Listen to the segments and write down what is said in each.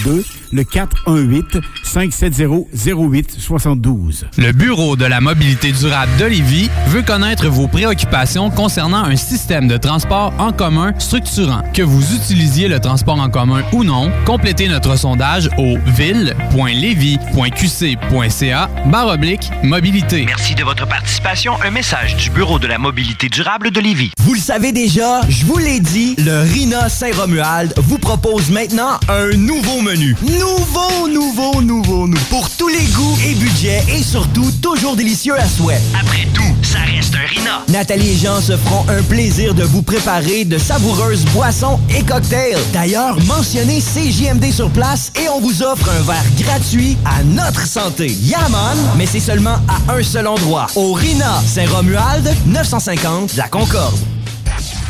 472 le 418-570-0872. Le Bureau de la mobilité durable de Lévis veut connaître vos préoccupations concernant un système de transport en commun structurant. Que vous utilisiez le transport en commun ou non, complétez notre sondage au ville.levy.qc.ca oblique mobilité. Merci de votre participation. Un message du Bureau de la mobilité durable de Lévis. Vous le savez déjà, je vous l'ai dit, le RINA Saint-Romuald vous propose maintenant un nouveau menu nouveau, nouveau, nouveau, nouveau. Pour tous les goûts et budgets et surtout toujours délicieux à souhait. Après tout, ça reste un Rina. Nathalie et Jean se feront un plaisir de vous préparer de savoureuses boissons et cocktails. D'ailleurs, mentionnez CJMD sur place et on vous offre un verre gratuit à notre santé. Yaman, mais c'est seulement à un seul endroit. Au Rina Saint-Romuald, 950 La Concorde.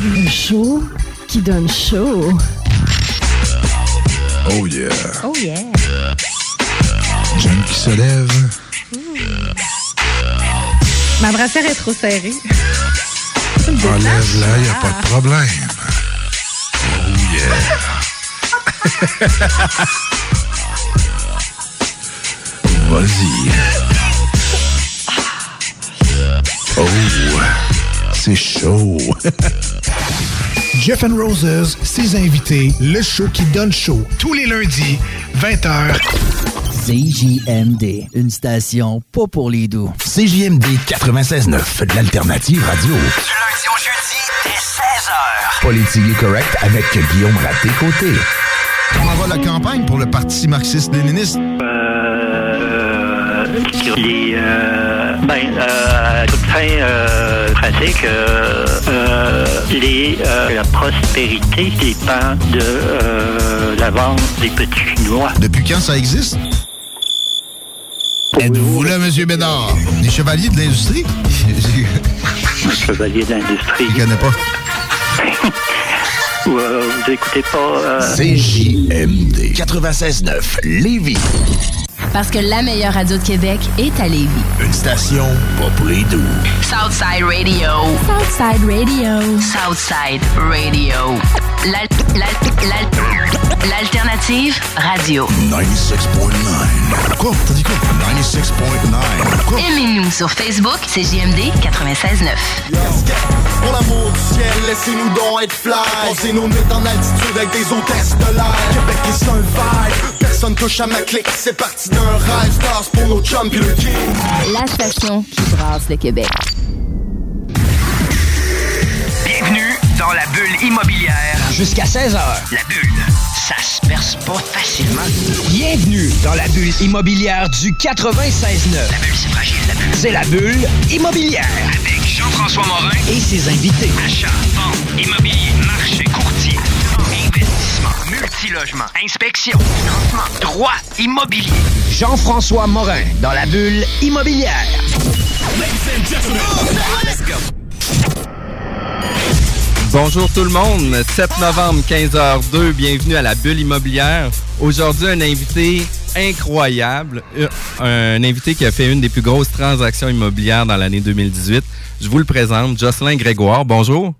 Le show qui donne chaud. Oh yeah. Oh yeah. J'aime qui se lève. Ma brassière est trop serrée. Enlève-la, y a pas de problème. Oh yeah. Vas-y. Oh, c'est chaud. Jeff and Roses, ses invités, le show qui donne chaud, tous les lundis, 20h. CJMD, une station pas pour les doux. CJMD 96.9, de l'alternative radio. Du lundi au jeudi, dès 16h. Politique correct avec Guillaume Raté-Côté. Comment va la campagne pour le Parti marxiste-léniniste? Euh, les, euh, ben, euh, pratique, euh, euh, les, euh, la prospérité dépend de euh, la vente des petits chinois. Depuis quand ça existe? Êtes-vous là, M. Bédard? Les chevaliers de l'industrie? Chevalier de l'industrie. Je connais pas. Ou, euh, vous écoutez pas... euh, CJMD 96.9, Lévis. Parce que la meilleure radio de Québec est à Lévis. Une station pas pour les doux. Southside Radio. Southside Radio. Southside Radio. L'al- l'al- l'al- L'alternative radio. 96.9. Quoi? T'as dit quoi? 96.9. Quoi? Aimez-nous sur Facebook, c'est JMD 96.9. Pour l'amour du ciel, laissez-nous donc être fly. Passez nos nuits en altitude avec des hôtesses de l'air. Québec est un vibe. Personne touche à ma clique. C'est parti d'un rêve. Stars pour nos chums pis le king. La station qui brasse le Québec. Dans la bulle immobilière. Jusqu'à 16h. La bulle, ça se perce pas facilement. Bienvenue dans la bulle immobilière du 96.9. La bulle, c'est fragile, la bulle. C'est la bulle immobilière. Avec Jean-François Morin. Et ses invités. Achat, vente, immobilier, marché, courtier, investissement, multilogement, inspection, financement, droit, immobilier. Jean-François Morin dans la bulle immobilière. Bonjour tout le monde, 7 novembre 15h02, bienvenue à la bulle immobilière. Aujourd'hui, un invité incroyable, euh, un invité qui a fait une des plus grosses transactions immobilières dans l'année 2018. Je vous le présente, Jocelyn Grégoire. Bonjour.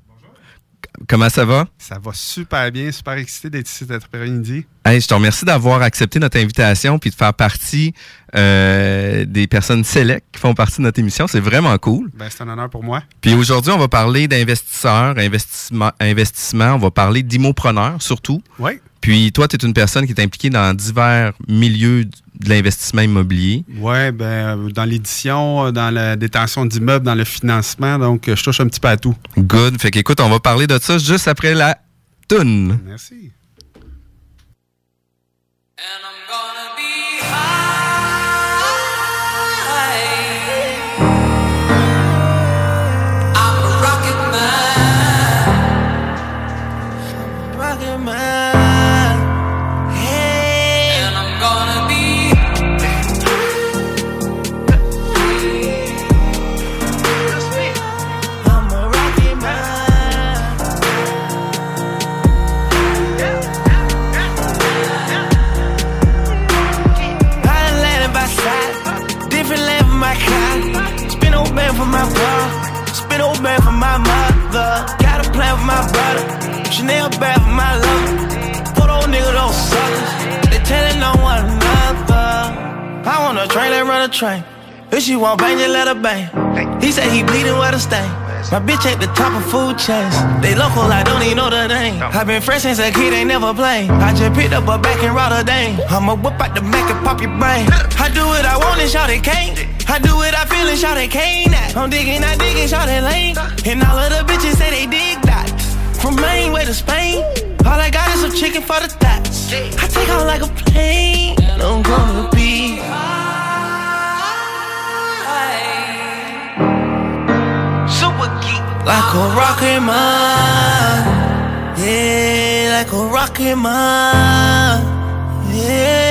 Comment ça va? Ça va super bien, super excité d'être ici cet après-midi. Hey, je te remercie d'avoir accepté notre invitation puis de faire partie euh, des personnes sélectes qui font partie de notre émission. C'est vraiment cool. Ben, c'est un honneur pour moi. Puis aujourd'hui, on va parler d'investisseurs, investissement, investissement, on va parler d'immopreneurs surtout. Oui. Puis toi, tu es une personne qui est impliquée dans divers milieux de l'investissement immobilier. Oui, ben, euh, dans l'édition, euh, dans la détention d'immeubles, dans le financement, donc euh, je touche un petit peu à tout. Good. Fait qu'écoute, on va parler de ça juste après la toune. Merci. Chanel bag for my luck. old nigga, don't suck. They telling on one another. I want a train that run a train. If she want bang, just let her bang. He said he bleeding with a stain. My bitch at the top of food chains. They local, I don't even know the name. i been fresh since a kid, ain't never playing. I just picked up a back in Rotterdam. I'ma whip out the Mac and pop your brain. I do what I want and shout it can't. I do what I feel and shout it can't. I'm digging, I digging, shout it lane. And all of the bitches say they dig that. From Maine way to Spain. All I got is some chicken for the thoughts. I take off like a plane. I'm gonna be. Super geek. Like a rocket man. Yeah, like a rocket man. Yeah.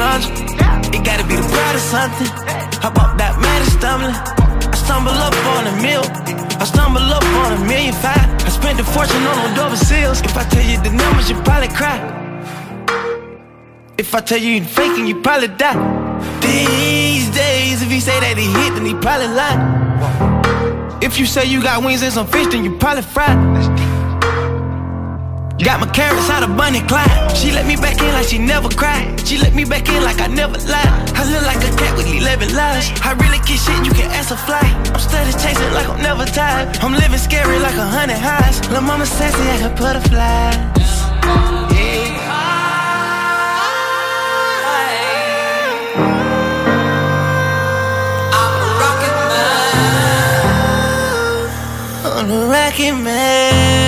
Launcher. It gotta be the pride of something. I bought that man is stumbling. I stumble up on a meal. I stumble up on a million five. I spent a fortune on those double seals. If I tell you the numbers, you probably cry. If I tell you you faking, you probably die. These days, if he say that he hit, then he probably lie. If you say you got wings and some fish, then you probably fry. Got my carrots out of Bunny Clyde. She let me back in like she never cried. She let me back in like I never lied. I look like a cat with 11 lives. I really get shit, you can ask a fly. I'm steady chasing like I'm never tired. I'm living scary like a hundred highs. La mama sassy like a butterfly. I'm a rocket man.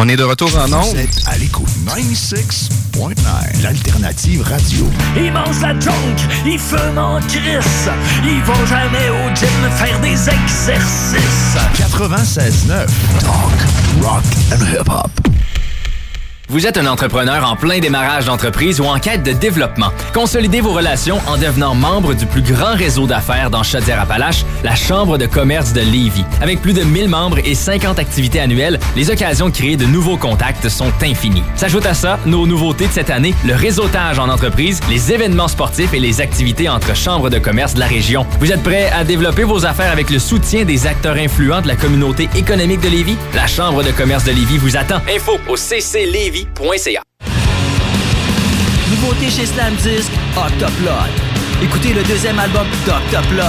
On est de retour en Vous ondes. êtes à l'écoute 96.9, l'alternative radio. Ils mangent la junk, ils fument en crisse, ils vont jamais au gym faire des exercices. 96.9, talk, rock and hip-hop. Vous êtes un entrepreneur en plein démarrage d'entreprise ou en quête de développement. Consolidez vos relations en devenant membre du plus grand réseau d'affaires dans Chaudière-Appalaches, la Chambre de commerce de Lévis. Avec plus de 1000 membres et 50 activités annuelles, les occasions de créer de nouveaux contacts sont infinies. S'ajoute à ça nos nouveautés de cette année, le réseautage en entreprise, les événements sportifs et les activités entre chambres de commerce de la région. Vous êtes prêt à développer vos affaires avec le soutien des acteurs influents de la communauté économique de Lévis? La Chambre de commerce de Lévis vous attend. Info au Nouveauté chez Slam Disc, Octoplot. Écoutez le deuxième album d'Octoplot.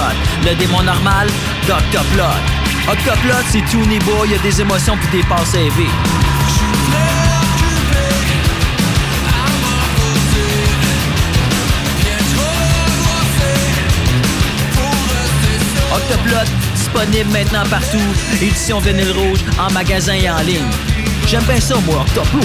Le démon normal, d'Octoplot. Octoplot, c'est tout niveau, il y a des émotions puis des passes élevées. Octoplot, disponible maintenant partout. Édition vinyle rouge, en magasin et en ligne. J'aime bien ça, moi, Octoplot.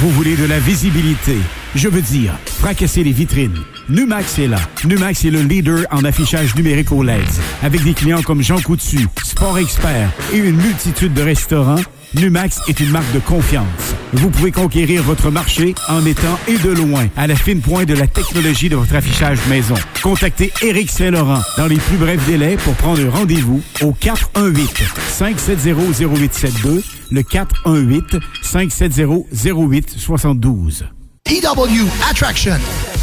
Vous voulez de la visibilité? Je veux dire, fracasser les vitrines. Numax est là. Numax est le leader en affichage numérique au LED. Avec des clients comme Jean Coutu, Sport Expert et une multitude de restaurants, Numax est une marque de confiance. Vous pouvez conquérir votre marché en étant et de loin à la fine pointe de la technologie de votre affichage maison. Contactez Éric Saint-Laurent dans les plus brefs délais pour prendre rendez-vous au 418-570-0872, le 418-570-0872. EW Attraction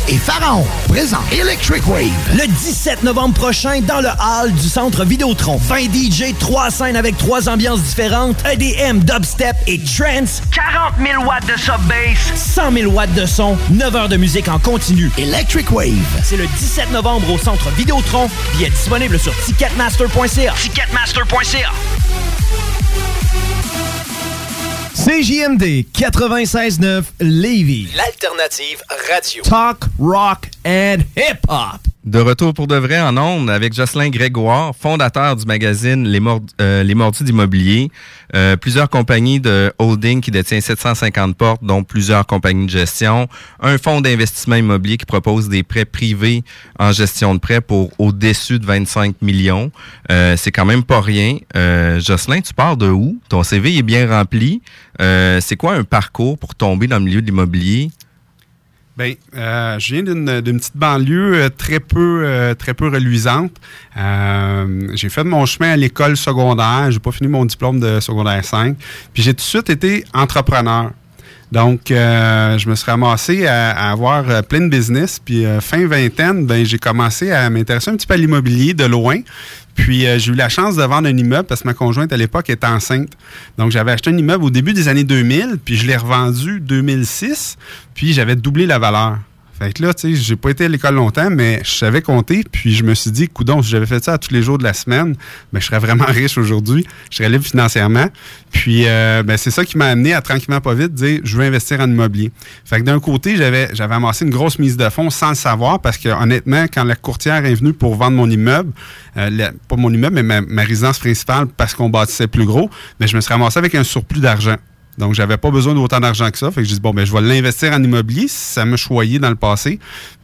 et Pharaon présent Electric Wave. Le 17 novembre prochain, dans le hall du centre Vidéotron. 20 DJ, 3 scènes avec 3 ambiances différentes, EDM, dubstep et trance. 40 000 watts de sub-bass. 100 000 watts de son, 9 heures de musique en continu. Electric Wave. C'est le 17 novembre au centre Vidéotron. Billets disponibles sur ticketmaster.ca. Ticketmaster.ca. CJMD 96.9 Lévis. L'alternative radio. Talk, rock and hip-hop. De retour pour de vrai en ondes avec Jocelyn Grégoire, fondateur du magazine Les, Mord- euh, Mordus d'immobilier. Euh, plusieurs compagnies de holding qui détient 750 portes, dont plusieurs compagnies de gestion. Un fonds d'investissement immobilier qui propose des prêts privés en gestion de prêts pour au-dessus de 25 millions. Euh, C'est quand même pas rien. Jocelyn, tu pars de où? Ton CV est bien rempli. C'est quoi un parcours pour tomber dans le milieu de l'immobilier? Ben, euh, je viens d'une petite banlieue euh, très peu euh, très peu reluisante. J'ai fait mon chemin à l'école secondaire. J'ai pas fini mon diplôme de secondaire 5. Puis j'ai tout de suite été entrepreneur. Donc, je me suis ramassé à, à avoir plein de business. Puis fin vingtaine, ben, j'ai commencé à m'intéresser un petit peu à l'immobilier de loin. Puis euh, j'ai eu la chance de vendre un immeuble parce que ma conjointe à l'époque était enceinte. Donc j'avais acheté un immeuble au début des années 2000, puis je l'ai revendu 2006, puis j'avais doublé la valeur. Fait que là, tu sais, j'ai pas été à l'école longtemps, mais je savais compter, puis je me suis dit, coudon, si j'avais fait ça tous les jours de la semaine, ben, je serais vraiment riche aujourd'hui, je serais libre financièrement. Puis, euh, ben, c'est ça qui m'a amené à tranquillement, pas vite, dire, je veux investir en immobilier. Fait que d'un côté, j'avais, j'avais amassé une grosse mise de fonds sans le savoir, parce que honnêtement, quand la courtière est venue pour vendre mon immeuble, euh, pas mon immeuble, mais ma, résidence principale, parce qu'on bâtissait plus gros, mais je me suis ramassé avec un surplus d'argent. Donc, j'avais pas besoin d'autant d'argent que ça. Fait que j'ai dit, bon, ben, je vais l'investir en immobilier. Ça m'a choyé dans le passé.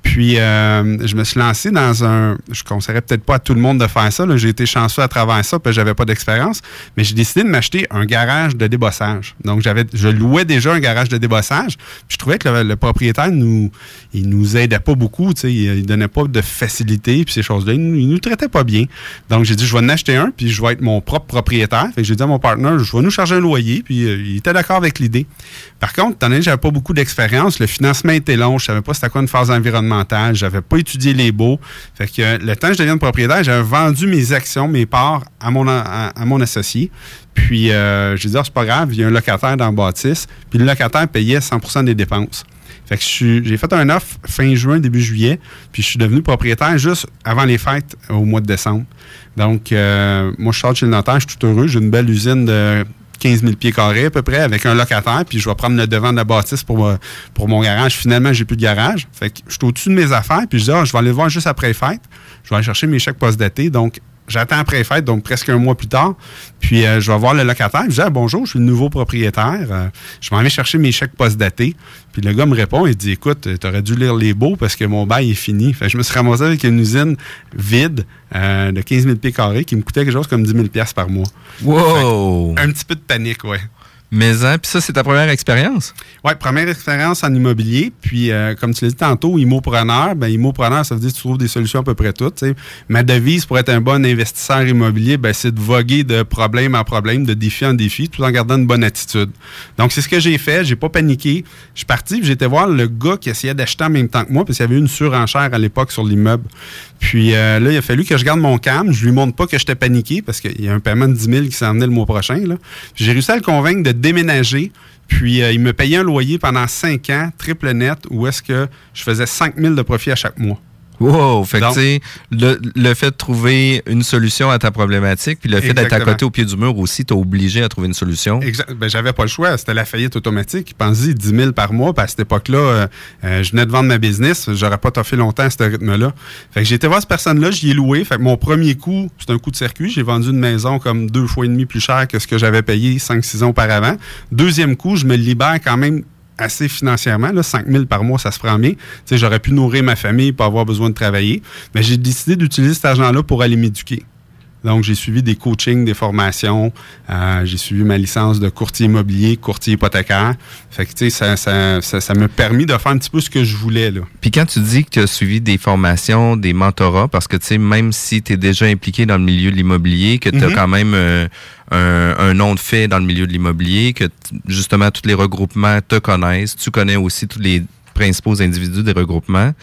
Puis, euh, je me suis lancé dans un. Je conseillerais peut-être pas à tout le monde de faire ça. J'ai été chanceux à travers ça, puis j'avais pas d'expérience. Mais j'ai décidé de m'acheter un garage de débossage. Donc, j'avais, je louais déjà un garage de débossage. Puis, je trouvais que le, propriétaire nous, il nous aidait pas beaucoup. Il, il donnait pas de facilité, puis ces choses-là. Il, il nous traitait pas bien. Donc, j'ai dit, je vais en acheter un, puis je vais être mon propre propriétaire. Fait j'ai dit à mon partenaire, je vais nous charger un loyer, puis euh, il était d'accord avec l'idée. Par contre, étant donné que j'avais pas beaucoup d'expérience, le financement était long, je savais pas c'était quoi une phase environnementale, j'avais pas étudié les baux. Fait que euh, le temps que je devienne propriétaire, j'avais vendu mes actions, mes parts à mon, à, mon associé. Puis euh, j'ai dit, Ah, c'est pas grave, il y a un locataire dans bâtisse. Puis le locataire payait 100% des dépenses. Fait que je j'ai fait un offre fin juin, début juillet, puis je suis devenu propriétaire juste avant les fêtes au mois de décembre. Donc, euh, moi, je sors chez le notaire, je suis tout heureux. J'ai une belle usine de 15 000 pieds carrés à peu près avec un locataire, puis je vais prendre le devant de la bâtisse pour, euh, pour mon garage. Finalement, j'ai plus de garage. Fait que je suis au-dessus de mes affaires, puis je dis, ah, je vais aller le voir juste après les fêtes. Je vais aller chercher mes chèques post-datés. Donc, J'attends après les fêtes, donc presque un mois plus tard. Puis euh, je vais voir le locataire. Je dis ah, bonjour, je suis le nouveau propriétaire. Euh, je m'en vais chercher mes chèques post-datés. Puis le gars me répond, il dit écoute, tu aurais dû lire les beaux parce que mon bail est fini. Fait que je me suis ramassé avec une usine vide euh, de 15 000 pieds carrés qui me coûtait quelque chose comme 10 000 pièces par mois. Wow! Un petit peu de panique, ouais. Mais hein, puis ça, c'est ta première expérience? Oui, première expérience en immobilier. Puis, euh, comme tu l'as dit tantôt, immopreneur, ben, immopreneur, ça veut dire que tu trouves des solutions à peu près toutes. Ma devise pour être un bon investisseur immobilier, ben, c'est de voguer de problème en problème, de défi en défi, tout en gardant une bonne attitude. Donc, c'est ce que j'ai fait. J'ai pas paniqué. Je suis parti, puis j'étais voir le gars qui essayait d'acheter en même temps que moi, parce qu'il y avait une surenchère à l'époque sur l'immeuble. Puis euh, là, il a fallu que je garde mon calme. Je lui montre pas que j'étais paniqué, parce qu'il y a un paiement de 10 000 qui s'en venait le mois prochain. J'ai réussi à le convaincre de déménager. Puis euh, il me payait un loyer pendant 5 ans, triple net, où est-ce que je faisais 5 000 de profit à chaque mois. Wow! Fait que, tu sais, le, le fait de trouver une solution à ta problématique, puis le fait d'être à côté au pied du mur aussi, t'as obligé à trouver une solution. Exact. Ben, j'avais pas le choix. C'était la faillite automatique. Pensez 10 000 par mois. Puis à cette époque-là, euh, euh, je venais de vendre ma business. J'aurais pas toffé longtemps à ce rythme-là. Fait que j'ai été voir cette personne-là. J'y ai loué. Fait que mon premier coup, c'est un coup de circuit. J'ai vendu une maison comme deux fois et demi plus cher que ce que j'avais payé 5-6 ans auparavant. Deuxième coup, je me libère quand même assez financièrement. Là, 5 000 par mois, ça se prend bien. J'aurais pu nourrir ma famille, pas avoir besoin de travailler. Mais j'ai décidé d'utiliser cet argent-là pour aller m'éduquer. Donc, j'ai suivi des coachings, des formations. Euh, j'ai suivi ma licence de courtier immobilier, courtier hypothécaire. Fait que, tu sais, ça, ça, ça, ça m'a permis de faire un petit peu ce que je voulais, là. Puis quand tu dis que tu as suivi des formations, des mentorats, parce que tu sais, même si tu es déjà impliqué dans le milieu de l'immobilier, que tu as Mhm. quand même euh, un, un nom de fait dans le milieu de l'immobilier, que justement tous les regroupements te connaissent, tu connais aussi tous les principaux individus des regroupements.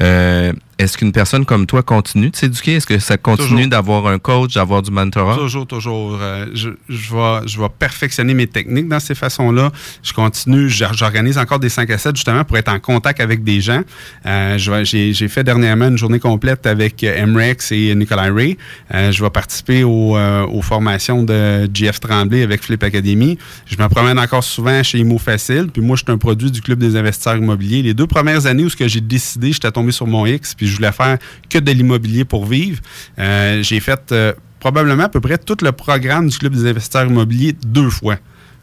Euh, Est-ce qu'une personne comme toi continue de s'éduquer? Est-ce que ça continue d'avoir un coach, d'avoir du mentorat? Toujours, toujours. Euh, je, je, vais, je vais perfectionner mes techniques dans ces façons-là. Je continue, j'or- j'organise encore des 5 à 7 justement pour être en contact avec des gens. Euh, J'ai fait dernièrement une journée complète avec euh, MREX et Nicolas Ray. Euh, je vais participer au, aux formations de GF Tremblay avec Flip Academy. Je me promène encore souvent chez Imo Facile. Puis moi, je suis un produit du Club des investisseurs immobiliers. Les deux premières années où j'ai décidé, j'étais tombé sur mon X, puis puis je voulais faire que de l'immobilier pour vivre. Euh, j'ai fait euh, probablement à peu près tout le programme du Club des investisseurs immobiliers deux fois.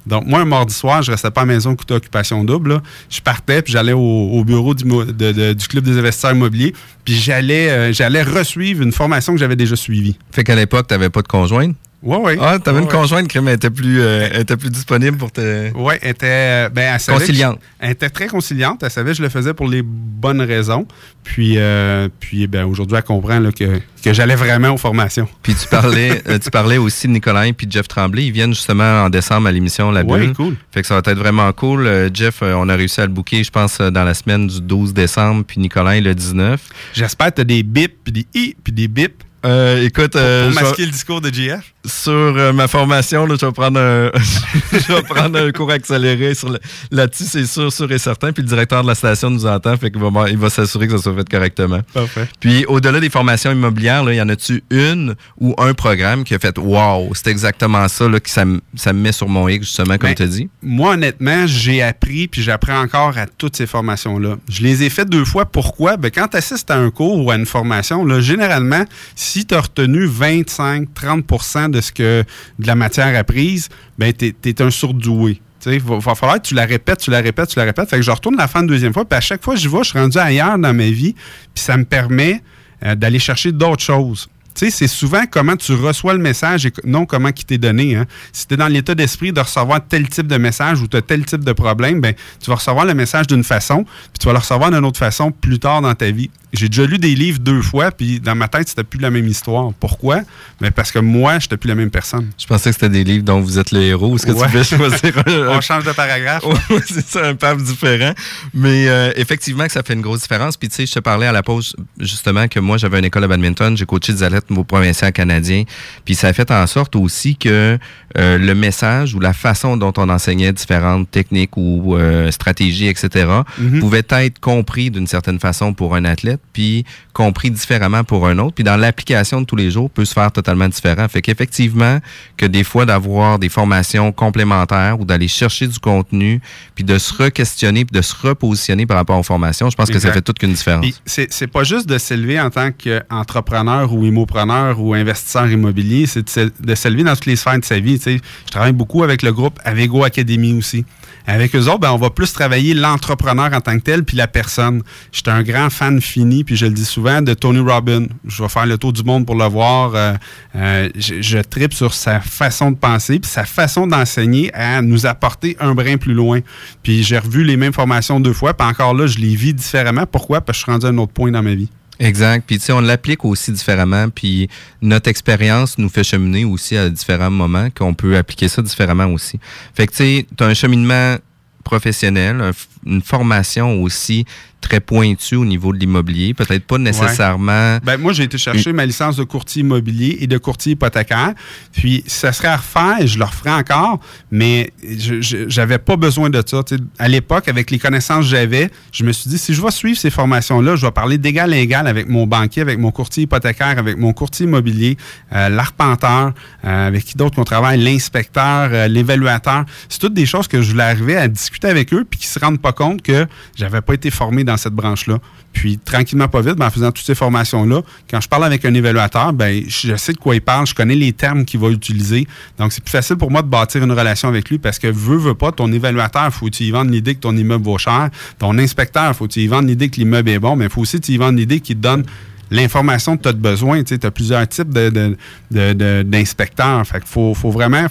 Donc, moi, un mardi soir, je restais pas à la maison écouter Occupation Double. Je partais, puis j'allais au, au bureau du, Club des investisseurs immobiliers, puis j'allais euh, j'allais une formation que j'avais déjà suivie. Fait qu'à l'époque, tu n'avais pas de conjointe? Oui, oui. Ah, tu avais Ouais, une conjointe, crème, elle était plus, euh, elle était plus disponible pour te. Oui, elle était, euh, ben, elle savait Conciliante. je- elle était très conciliante. Elle savait que je le faisais pour les bonnes raisons. Puis, euh, puis ben, aujourd'hui, elle comprend là, que, que j'allais vraiment aux formations. Puis tu parlais, tu parlais aussi de Nicolas et Jeff Tremblay. Ils viennent justement en décembre à l'émission La Bulle. cool. Fait que ça va être vraiment cool. Jeff, on a réussi à le booker, je pense, dans la semaine du 12 décembre, puis Nicolas le 19. J'espère que tu as des bips, puis des i, puis des bips. Euh, écoute, euh, pour masquer le discours de JF. sur euh, ma formation, là, je vais prendre un, je vais prendre un cours accéléré sur le- là-dessus, c'est sûr, sûr et certain. Puis le directeur de la station nous entend, fait qu'il va, il va s'assurer que ça soit fait correctement. Parfait. Puis au-delà des formations immobilières, là, y en a-tu une ou un programme qui a fait Wow, c'est exactement ça là, que ça, me- ça me met sur mon X, justement, comme Ben, tu as dit? Moi, honnêtement, j'ai appris puis j'apprends encore à toutes ces formations-là. Je les ai faites deux fois. Pourquoi? Ben, quand tu assistes à un cours ou à une formation, là, généralement, si tu as retenu 25-30% de ce que de la matière apprise, ben, tu es, un surdoué. Il va, va falloir que tu la répètes, tu la répètes, tu la répètes. Fait que je retourne la fin une deuxième fois, puis à chaque fois que j'y vais, je suis rendu ailleurs dans ma vie, puis ça me permet euh, d'aller chercher d'autres choses. Tu sais, c'est souvent comment tu reçois le message et non comment il t'est donné. Hein. Si tu es dans l'état d'esprit de recevoir tel type de message ou tu as tel type de problème, ben, tu vas recevoir le message d'une façon, puis tu vas le recevoir d'une autre façon plus tard dans ta vie. J'ai déjà lu des livres deux fois, puis dans ma tête, c'était plus la même histoire. Pourquoi? Ben, parce que moi, je n'étais plus la même personne. Je pensais que c'était des livres dont vous êtes le héros. Est-ce que Ouais. tu veux choisir un, On change de paragraphe. C'est ça, un pape différent. Mais euh, effectivement, que ça fait une grosse différence. Puis tu sais, je te parlais à la pause, justement, que moi, j'avais une école de badminton, j'ai coaché des athlètes au provincial canadien. Puis ça a fait en sorte aussi que euh, le message ou la façon dont on enseignait différentes techniques ou euh, stratégies, etc., Mhm. pouvait être compris d'une certaine façon pour un athlète, puis compris différemment pour un autre. Puis dans l'application de tous les jours, peut se faire totalement différent. Fait qu'effectivement, que des fois d'avoir des formations complémentaires ou d'aller chercher du contenu, puis de se re-questionner, puis de se repositionner par rapport aux formations, je pense que ça fait toute qu'une différence. C'est c'est pas juste de s'élever en tant qu'entrepreneur ou immopreneur ou investisseur immobilier, c'est de s'é- de s'élever dans toutes les sphères de sa vie. tu sais. Je travaille beaucoup avec le groupe Avego Academy aussi. Avec eux autres, ben, on va plus travailler l'entrepreneur en tant que tel puis la personne. J'étais un grand fan fini, puis je le dis souvent, de Tony Robbins. Je vais faire le tour du monde pour le voir. Euh, euh, je, je tripe sur sa façon de penser puis sa façon d'enseigner à nous apporter un brin plus loin. Puis j'ai revu les mêmes formations deux fois, puis encore là, je les vis différemment. Pourquoi? Parce que je suis rendu à un autre point dans ma vie. Exact. Puis tu sais, on l'applique aussi différemment. Puis notre expérience nous fait cheminer aussi à différents moments qu'on peut appliquer ça différemment aussi. Fait que tu sais, tu as un cheminement professionnel, une formation aussi très pointue au niveau de l'immobilier. Peut-être pas nécessairement... Ben, moi, j'ai été chercher ma licence de courtier immobilier et de courtier hypothécaire. Puis, ça serait à refaire, je le referais encore, mais j'avais pas besoin de ça. À l'époque, avec les connaissances que j'avais, je me suis dit, si je vais suivre ces formations-là, je vais parler d'égal à égal avec mon banquier, avec mon courtier hypothécaire, avec mon courtier immobilier, euh, l'arpenteur, euh, avec qui d'autres qu'on travaille, l'inspecteur, euh, l'évaluateur. C'est toutes des choses que je voulais arriver à discuter avec eux puis qui se rendent pas compte que j'avais pas été formé dans cette branche-là. Puis tranquillement, pas vite, ben, en faisant toutes ces formations-là, quand je parle avec un évaluateur, ben, je sais de quoi il parle, je connais les termes qu'il va utiliser. Donc, c'est plus facile pour moi de bâtir une relation avec lui parce que veut, veut pas, ton évaluateur, faut y vendes l'idée que ton immeuble vaut cher. Ton inspecteur, faut y vendes l'idée que l'immeuble est bon, mais faut aussi y vendes l'idée qu'il te donne l'information que tu as besoin. Tu as plusieurs types de- de- de- de- d'inspecteurs. fait qu'il faut, faut vraiment...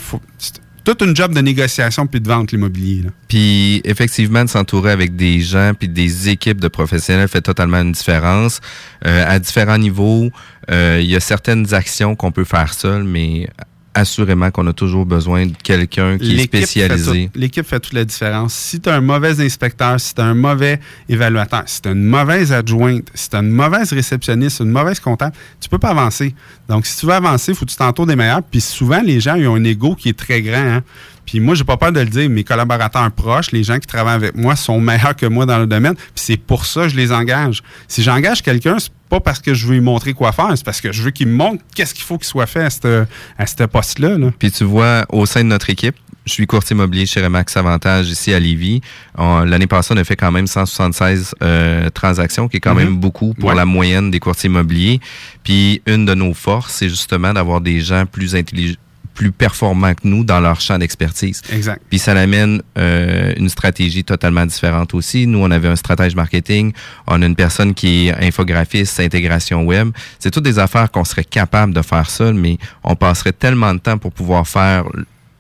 toute une job de négociation puis de vente, l'immobilier. Puis effectivement, de s'entourer avec des gens puis des équipes de professionnels fait totalement une différence. Euh, à différents niveaux, euh, il y a certaines actions qu'on peut faire seul, mais assurément qu'on a toujours besoin de quelqu'un qui est spécialisé. L'équipe fait toute la différence. Si tu as un mauvais inspecteur, si tu as un mauvais évaluateur, si tu as une mauvaise adjointe, si tu as une mauvaise réceptionniste, une mauvaise comptable, tu peux pas avancer. Donc, si tu veux avancer, il faut que tu t'entoures des meilleurs. Puis souvent, les gens ils ont un ego qui est très grand. hein. Puis moi, j'ai pas peur de le dire, mes collaborateurs proches, les gens qui travaillent avec moi sont meilleurs que moi dans le domaine. Puis c'est pour ça que je les engage. Si j'engage quelqu'un, c'est pas parce que je veux lui montrer quoi faire, c'est parce que je veux qu'il me montre qu'est-ce qu'il faut qu'il soit fait à ce à poste-là. là. Puis tu vois, au sein de notre équipe, je suis courtier immobilier chez Remax Avantage ici à Lévis. L'année passée, on a fait quand même 176 euh, transactions, qui est quand Mhm. même beaucoup pour Ouais. la moyenne des courtiers immobiliers. Puis une de nos forces, c'est justement d'avoir des gens plus intelligents plus performants que nous dans leur champ d'expertise. Exact. Puis ça amène euh, une stratégie totalement différente aussi. Nous, on avait un stratège marketing, on a une personne qui est infographiste, intégration web. C'est toutes des affaires qu'on serait capable de faire seul, mais on passerait tellement de temps pour pouvoir faire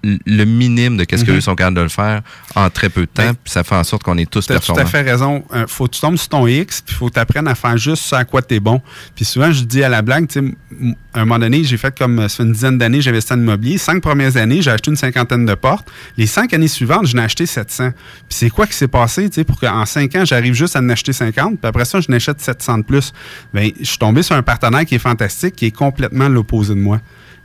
le minime de qu'est-ce Mhm. qu'eux sont capables de le faire en très peu de temps, puis ça fait en sorte qu'on est tous Tu as tout à fait raison. Euh, faut que tu tombes sur ton X, puis faut que tu apprennes à faire juste ce à quoi tu es bon. Puis souvent, je dis à la blague, tu sais, à un moment donné, j'ai fait comme, ça fait une dizaine d'années, j'avais investi en immobilier. Cinq premières années, j'ai acheté une cinquantaine de portes. Les cinq années suivantes, j'en ai acheté 700. Puis c'est quoi qui s'est passé, tu sais, pour qu'en cinq ans, j'arrive juste à en acheter 50, puis après ça, je n'achète 700 de plus? Ben, je suis tombé sur un partenaire qui est fantastique, qui est complètement l'opposé de moi.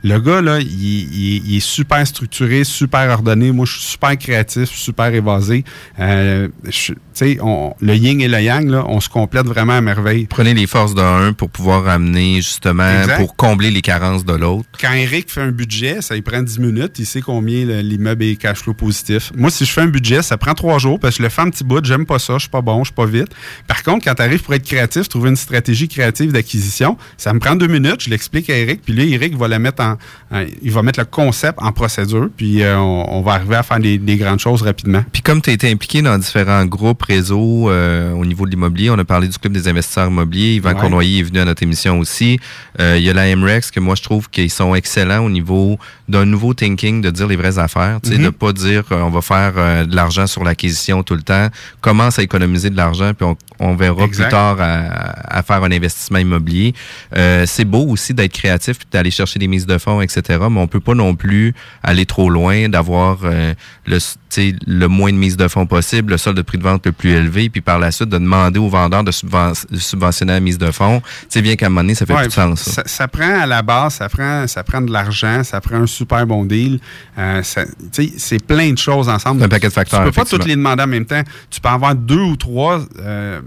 Le gars, là, il, il- il est super structuré, super ordonné. Moi, je suis super créatif, super évasé. Euh, tu sais, le yin et le yang, là, on se complète vraiment à merveille. Prenez les forces d'un pour pouvoir amener justement, Exact. pour combler les carences de l'autre. Quand Eric fait un budget, ça lui prend 10 minutes. Il sait combien le- l'immeuble est cash flow positif. Moi, si je fais un budget, ça prend trois jours parce que je le fais un petit bout. J'aime pas ça. Je suis pas bon. Je suis pas vite. Par contre, quand tu arrives pour être créatif, trouver une stratégie créative d'acquisition, ça me prend deux minutes. Je l'explique à Eric. Puis là, Eric va la mettre en, en- il va mettre le concept en procédure. Puis euh, on, on va arriver à faire des, des grandes choses rapidement. Puis comme tu as été impliqué dans différents groupes, réseaux euh, au niveau de l'immobilier, on a parlé du Club des investisseurs immobiliers. Yvan Ouais. Cournoyer est venu à notre émission aussi. Euh, il y a la MREX que moi je trouve qu'ils sont excellents au niveau d'un nouveau thinking, de dire les vraies affaires. Tu sais, Mhm. de pas dire euh, on va faire euh, de l'argent sur l'acquisition tout le temps. Commence à économiser de l'argent, puis on, on verra Exact. plus tard à, à faire un investissement immobilier. Euh, c'est beau aussi d'être créatif, puis d'aller chercher des mises de fonds, etc. Mais on peut pas non plus aller trop loin, d'avoir euh, le, le moins de mise de fonds possible, le solde de prix de vente le plus élevé, puis par la suite de demander aux vendeurs de, subven- de subventionner la mise de fonds. Tu sais bien qu'à un moment donné, ça fait Ouais, plus de sens. ça. Ça, ça prend à la base, ça prend, ça prend de l'argent, ça prend un super bon deal. Euh, c'est plein de choses ensemble. Un paquet de facteurs, Tu peux pas toutes les demander en même temps. Tu peux avoir deux ou trois euh,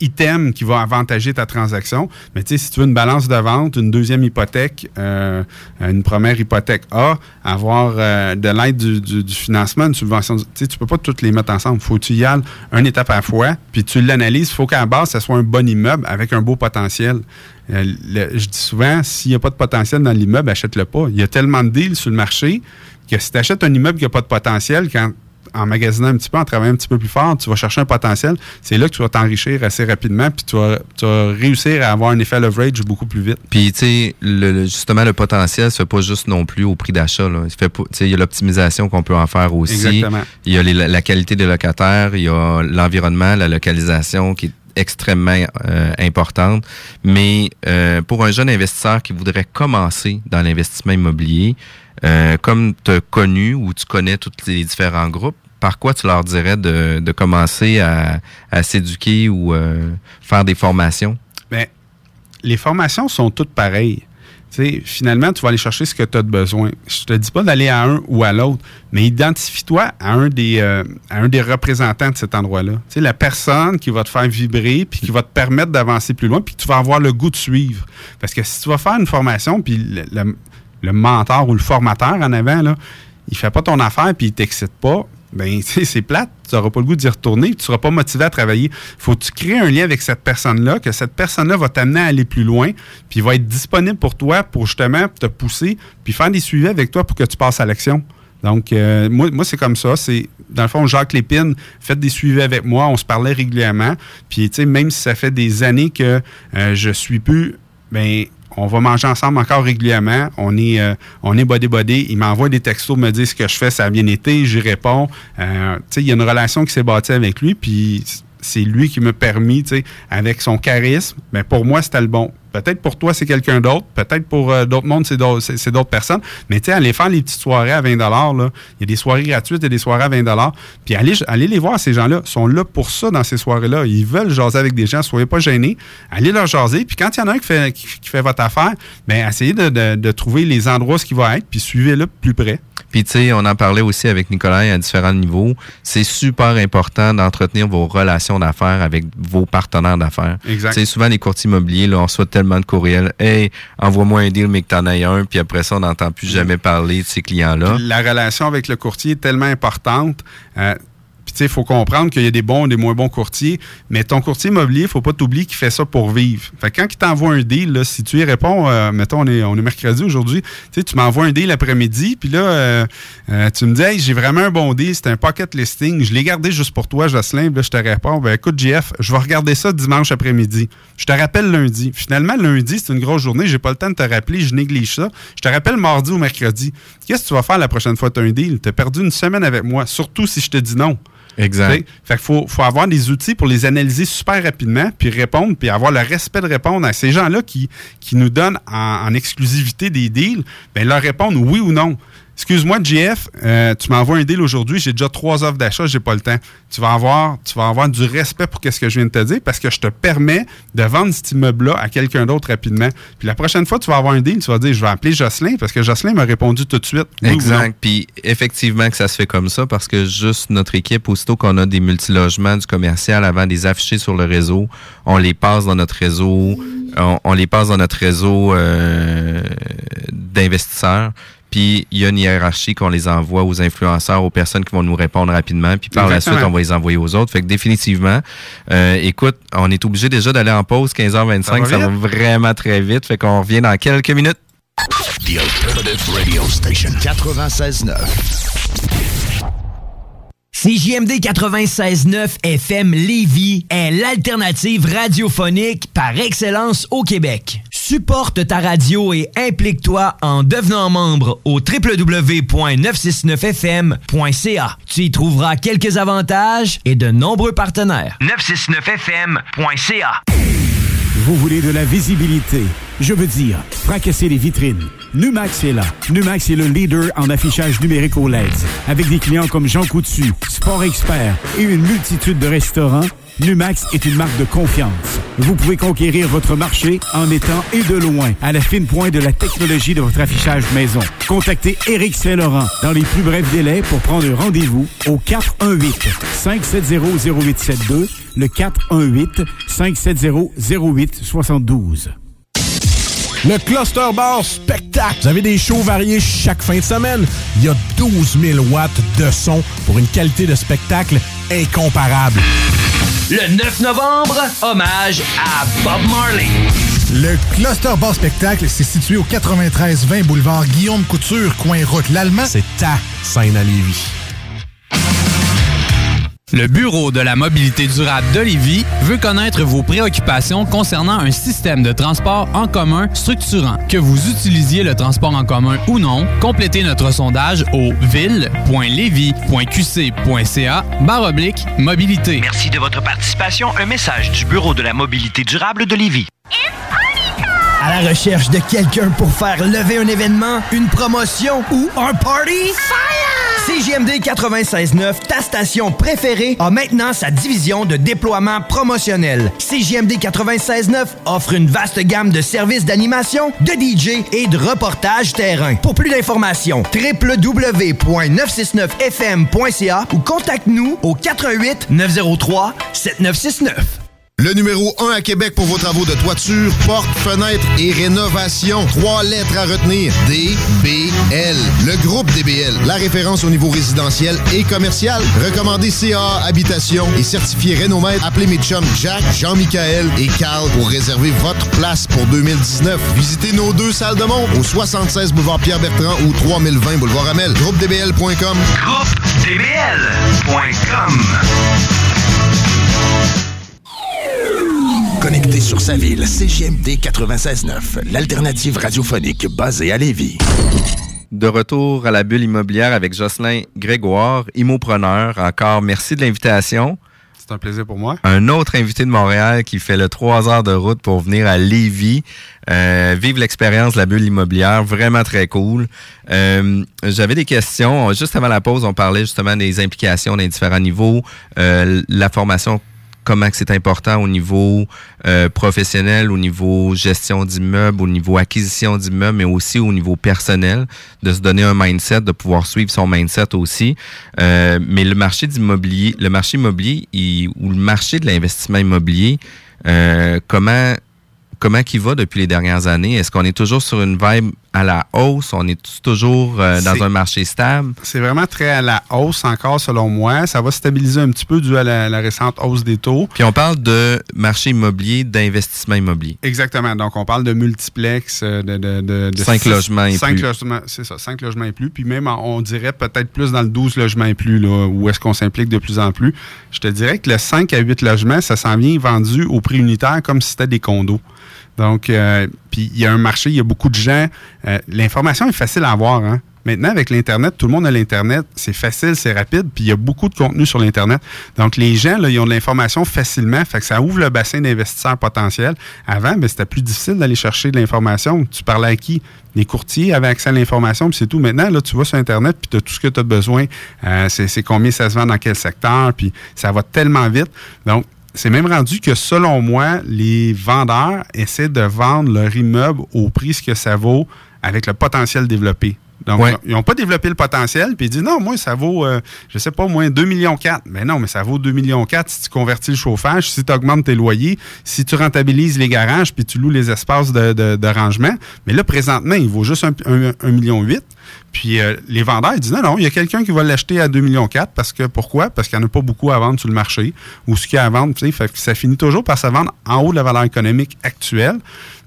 items qui vont avantager ta transaction. Mais tu sais, si tu veux une balance de vente, une deuxième hypothèque, euh, une première hypothèque A, avoir euh, de l'aide du, financement, une subvention, tu sais, tu peux pas toutes les mettre ensemble. faut que tu y ailles une étape à la fois, puis tu l'analyses. Faut qu'à la base, ça soit un bon immeuble avec un beau potentiel. Euh, je dis souvent, s'il n'y a pas de potentiel dans l'immeuble, achète-le pas. Il y a tellement de deals sur le marché que si tu achètes un immeuble qui n'a pas de potentiel, quand en magasinant un petit peu, en travaillant un petit peu plus fort, tu vas chercher un potentiel. C'est là que tu vas t'enrichir assez rapidement, puis tu vas, tu vas réussir à avoir un effet leverage beaucoup plus vite. Puis, tu sais, le- justement, le potentiel se fait pas juste non plus au prix d'achat. Il y a l'optimisation qu'on peut en faire aussi. Exactement. Il y a les- la qualité des locataires, il y a l'environnement, la localisation qui est extrêmement euh, importante. Mais euh, pour un jeune investisseur qui voudrait commencer dans l'investissement immobilier, euh, comme tu as connu ou tu connais tous les différents groupes, par quoi tu leur dirais de, de commencer à, à s'éduquer ou euh, faire des formations? Ben, les formations sont toutes pareilles. Finalement, tu vas aller chercher ce que tu as de besoin. Je te dis pas d'aller à un ou à l'autre, mais identifie-toi à un des euh, à un des représentants de cet endroit-là. La personne qui va te faire vibrer puis qui va te permettre d'avancer plus loin puis tu vas avoir le goût de suivre. Parce que si tu vas faire une formation puis le, le- le mentor ou le formateur en avant là, il fait pas ton affaire puis il t'excite pas, ben c'est plate, tu n'auras pas le goût d'y retourner, tu seras pas motivé à travailler. Faut que tu crées un lien avec cette personne-là, que cette personne-là va t'amener à aller plus loin, puis va être disponible pour toi pour justement te pousser, puis faire des suivis avec toi pour que tu passes à l'action. Donc, euh, moi, moi c'est comme ça. C'est Dans le fond, Jacques Lépine, faites des suivis avec moi. On se parlait régulièrement. Puis, tu sais, même si ça fait des années que euh, je suis plus, ben on va manger ensemble encore régulièrement. On est, euh, on est body-body. Il m'envoie des textos, me dit ce que je fais, ça a bien. J'y réponds. Euh, il y a une relation qui s'est bâtie avec lui. Puis, c'est lui qui m'a permis, avec son charisme, mais pour moi, c'était le bon. Peut-être pour toi, c'est quelqu'un d'autre. Peut-être pour euh, d'autres mondes, c'est d'autres, personnes. Mais tu sais, faire les petites soirées à 20 là, il y a des soirées gratuites et des soirées à 20 Puis allez, allez les voir, ces gens-là. Sont là pour ça dans ces soirées-là. Ils veulent jaser avec des gens. Soyez pas gênés. Allez leur jaser. Puis quand il y en a un qui fait, qui, votre affaire, ben essayez de, trouver les endroits où ce qui va être, puis suivez-le plus près. Puis, tu sais, on en parlait aussi avec Nicolas à différents niveaux. C'est super important d'entretenir vos relations d'affaires avec vos partenaires d'affaires. Exact. Tu sais, souvent, les courtiers immobiliers, là, on reçoit tellement de courriels. Hey, envoie-moi un deal, mais que t'en aies un. Puis après ça, on n'entend plus jamais parler de ces clients-là. La relation avec le courtier est tellement importante. Euh, il faut comprendre qu'il y a des bons et des moins bons courtiers, mais ton courtier immobilier, il ne faut pas t'oublier qu'il fait ça pour vivre. Fait que quand il t'envoie un deal, si tu y réponds, euh, mettons, on est, on est mercredi aujourd'hui, tu m'envoies un deal l'après-midi, puis là, euh, euh, tu me dis, hey, j'ai vraiment un bon deal, c'est un pocket listing, je l'ai gardé juste pour toi, Jocelyn, là, je te réponds, ben écoute, JF, je vais regarder ça dimanche après-midi. Je te rappelle lundi. Finalement, lundi, c'est une grosse journée, j'ai pas le temps de te rappeler, je néglige ça. Je te rappelle mardi ou mercredi. Qu'est-ce que tu vas faire la prochaine fois que tu as un deal? Tu as perdu une semaine avec moi, surtout si je te dis non. Exact. Fait qu'il faut, faut avoir des outils pour les analyser super rapidement, puis répondre, puis avoir le respect de répondre à ces gens-là qui, qui nous donnent en, en exclusivité des deals, ben leur répondre oui ou non. Excuse-moi, JF, euh, tu m'envoies un deal aujourd'hui, j'ai déjà trois offres d'achat, j'ai pas le temps. Tu vas avoir, tu vas avoir du respect pour ce que je viens de te dire parce que je te permets de vendre cet immeuble-là à quelqu'un d'autre rapidement. Puis la prochaine fois, tu vas avoir un deal, tu vas dire, je vais appeler Jocelyn parce que Jocelyn m'a répondu tout de suite. oui. Exact. Puis effectivement que ça se fait comme ça parce que juste notre équipe, aussitôt qu'on a des multilogements, du commercial avant des affichés sur le réseau, on les passe dans notre réseau, on, on les passe dans notre réseau euh, d'investisseurs. Puis il y a une hiérarchie qu'on les envoie aux influenceurs, aux personnes qui vont nous répondre rapidement. Puis par la suite, on va les envoyer aux autres. Fait que définitivement, euh, écoute, on est obligé déjà d'aller en pause 15h25. Ça va Ça va vraiment très vite. Fait qu'on revient dans quelques minutes. The Alternative Radio Station 96.9. CJMD 96.9 FM Lévis est l'alternative radiophonique par excellence au Québec. Supporte ta radio et implique-toi en devenant membre au www.969fm.ca. Tu y trouveras quelques avantages et de nombreux partenaires. 969fm.ca. Vous voulez de la visibilité? Je veux dire, fracasser les vitrines. Numax est là. Numax est le leader en affichage numérique au LED. Avec des clients comme Jean Coutu, Sport Expert et une multitude de restaurants, Numax est une marque de confiance. Vous pouvez conquérir votre marché en étant et de loin à la fine pointe de la technologie de votre affichage maison. Contactez Éric Saint-Laurent dans les plus brefs délais pour prendre rendez-vous au 418-570-0872, le 418-570-0872. Le Cluster Bar Spectacle. Vous avez des shows variés chaque fin de semaine. Il y a 12 000 watts de son pour une qualité de spectacle incomparable. Le 9 novembre, hommage à Bob Marley. Le Cluster Bar Spectacle, c'est situé au 93-20 boulevard Guillaume Couture, coin route l'Allemand. C'est ta scène à Lévis. Le Bureau de la mobilité durable de Lévis veut connaître vos préoccupations concernant un système de transport en commun structurant. Que vous utilisiez le transport en commun ou non, complétez notre sondage au ville.levy.qc.ca barre oblique mobilité. Merci de votre participation. Un message du Bureau de la mobilité durable de Lévis. À la recherche de quelqu'un pour faire lever un événement, une promotion ou un party? CJMD 96.9, ta station préférée, a maintenant sa division de déploiement promotionnel. CJMD 96.9 offre une vaste gamme de services d'animation, de DJ et de reportage terrain. Pour plus d'informations, www.969fm.ca ou contacte-nous au 88 903 7969. Le numéro 1 à Québec pour vos travaux de toiture, porte, fenêtre et rénovation. Trois lettres à retenir. DBL. Le groupe DBL. La référence au niveau résidentiel et commercial. Recommandé CA Habitation et certifié Rénomètre. Appelez mes chums Jack, Jean-Michael et Carl pour réserver votre place pour 2019. Visitez nos deux salles de monde au 76 boulevard Pierre-Bertrand ou 3020 boulevard Amel. GroupeDBL.com. GroupeDBL.com. Connecté sur sa ville, CGMD 96.9, l'alternative radiophonique basée à Lévis. De retour à la bulle immobilière avec Jocelyn Grégoire, immopreneur. Encore merci de l'invitation. C'est un plaisir pour moi. Un autre invité de Montréal qui fait le 3 heures de route pour venir à Lévis. Euh, vivre l'expérience de la bulle immobilière, vraiment très cool. Euh, J'avais des questions. Juste avant la pause, on parlait justement des implications dans les différents niveaux, euh, la formation comment c'est important au niveau euh, professionnel, au niveau gestion d'immeubles, au niveau acquisition d'immeubles, mais aussi au niveau personnel, de se donner un mindset, de pouvoir suivre son mindset aussi. Euh, mais le marché d'immobilier, le marché immobilier il- ou le marché de l'investissement immobilier, euh, comment comment qu'il va depuis les dernières années? Est-ce qu'on est toujours sur une vibe à la hausse? On est toujours euh, dans un marché stable? C'est vraiment très à la hausse encore, selon moi. Ça va stabiliser un petit peu dû à la, la récente hausse des taux. Puis on parle de marché immobilier, d'investissement immobilier. Exactement. Donc, on parle de multiplex, euh, de... de, de- de Cinq six- logements et cinq plus. logements, c'est ça, cinq logements et plus. Puis même, on dirait peut-être plus dans le 12 logements et plus, là, où est-ce qu'on s'implique de plus en plus. Je te dirais que le 5 à 8 logements, ça s'en vient vendu au prix unitaire comme si c'était des condos. Donc, euh, puis il y a un marché, il y a beaucoup de gens. euh, L'information est facile à avoir. Hein? Maintenant, avec l'Internet, tout le monde a l'Internet. C'est facile, c'est rapide, puis il y a beaucoup de contenu sur l'Internet. Donc, les gens, là, ils ont de l'information facilement, fait que ça ouvre le bassin d'investisseurs potentiels. Avant, ben, c'était plus difficile d'aller chercher de l'information. Tu parlais à qui? Les courtiers avaient accès à l'information, puis c'est tout. Maintenant, là, tu vas sur Internet, puis tu as tout ce que tu as besoin. Euh, c'est c'est combien ça se vend dans quel secteur, puis ça va tellement vite. Donc, c'est même rendu que, selon moi, les vendeurs essaient de vendre leur immeuble au prix que ça vaut avec le potentiel développé. Donc, Ouais. ils n'ont pas développé le potentiel, puis ils disent non, moi, ça vaut, euh, je sais pas, moins 2 millions 4. Mais non, mais ça vaut 2 millions 4 si tu convertis le chauffage, si tu augmentes tes loyers, si tu rentabilises les garages, puis tu loues les espaces de, de- de rangement. Mais là, présentement, il vaut juste 1,8 million. Puis euh, les vendeurs, ils disent non, non, il y a quelqu'un qui va l'acheter à 2 millions 4 parce que pourquoi? Parce qu'il n'y en a pas beaucoup à vendre sur le marché. Ou ce qu'il y a à vendre, tu sais, ça finit toujours par se vendre en haut de la valeur économique actuelle.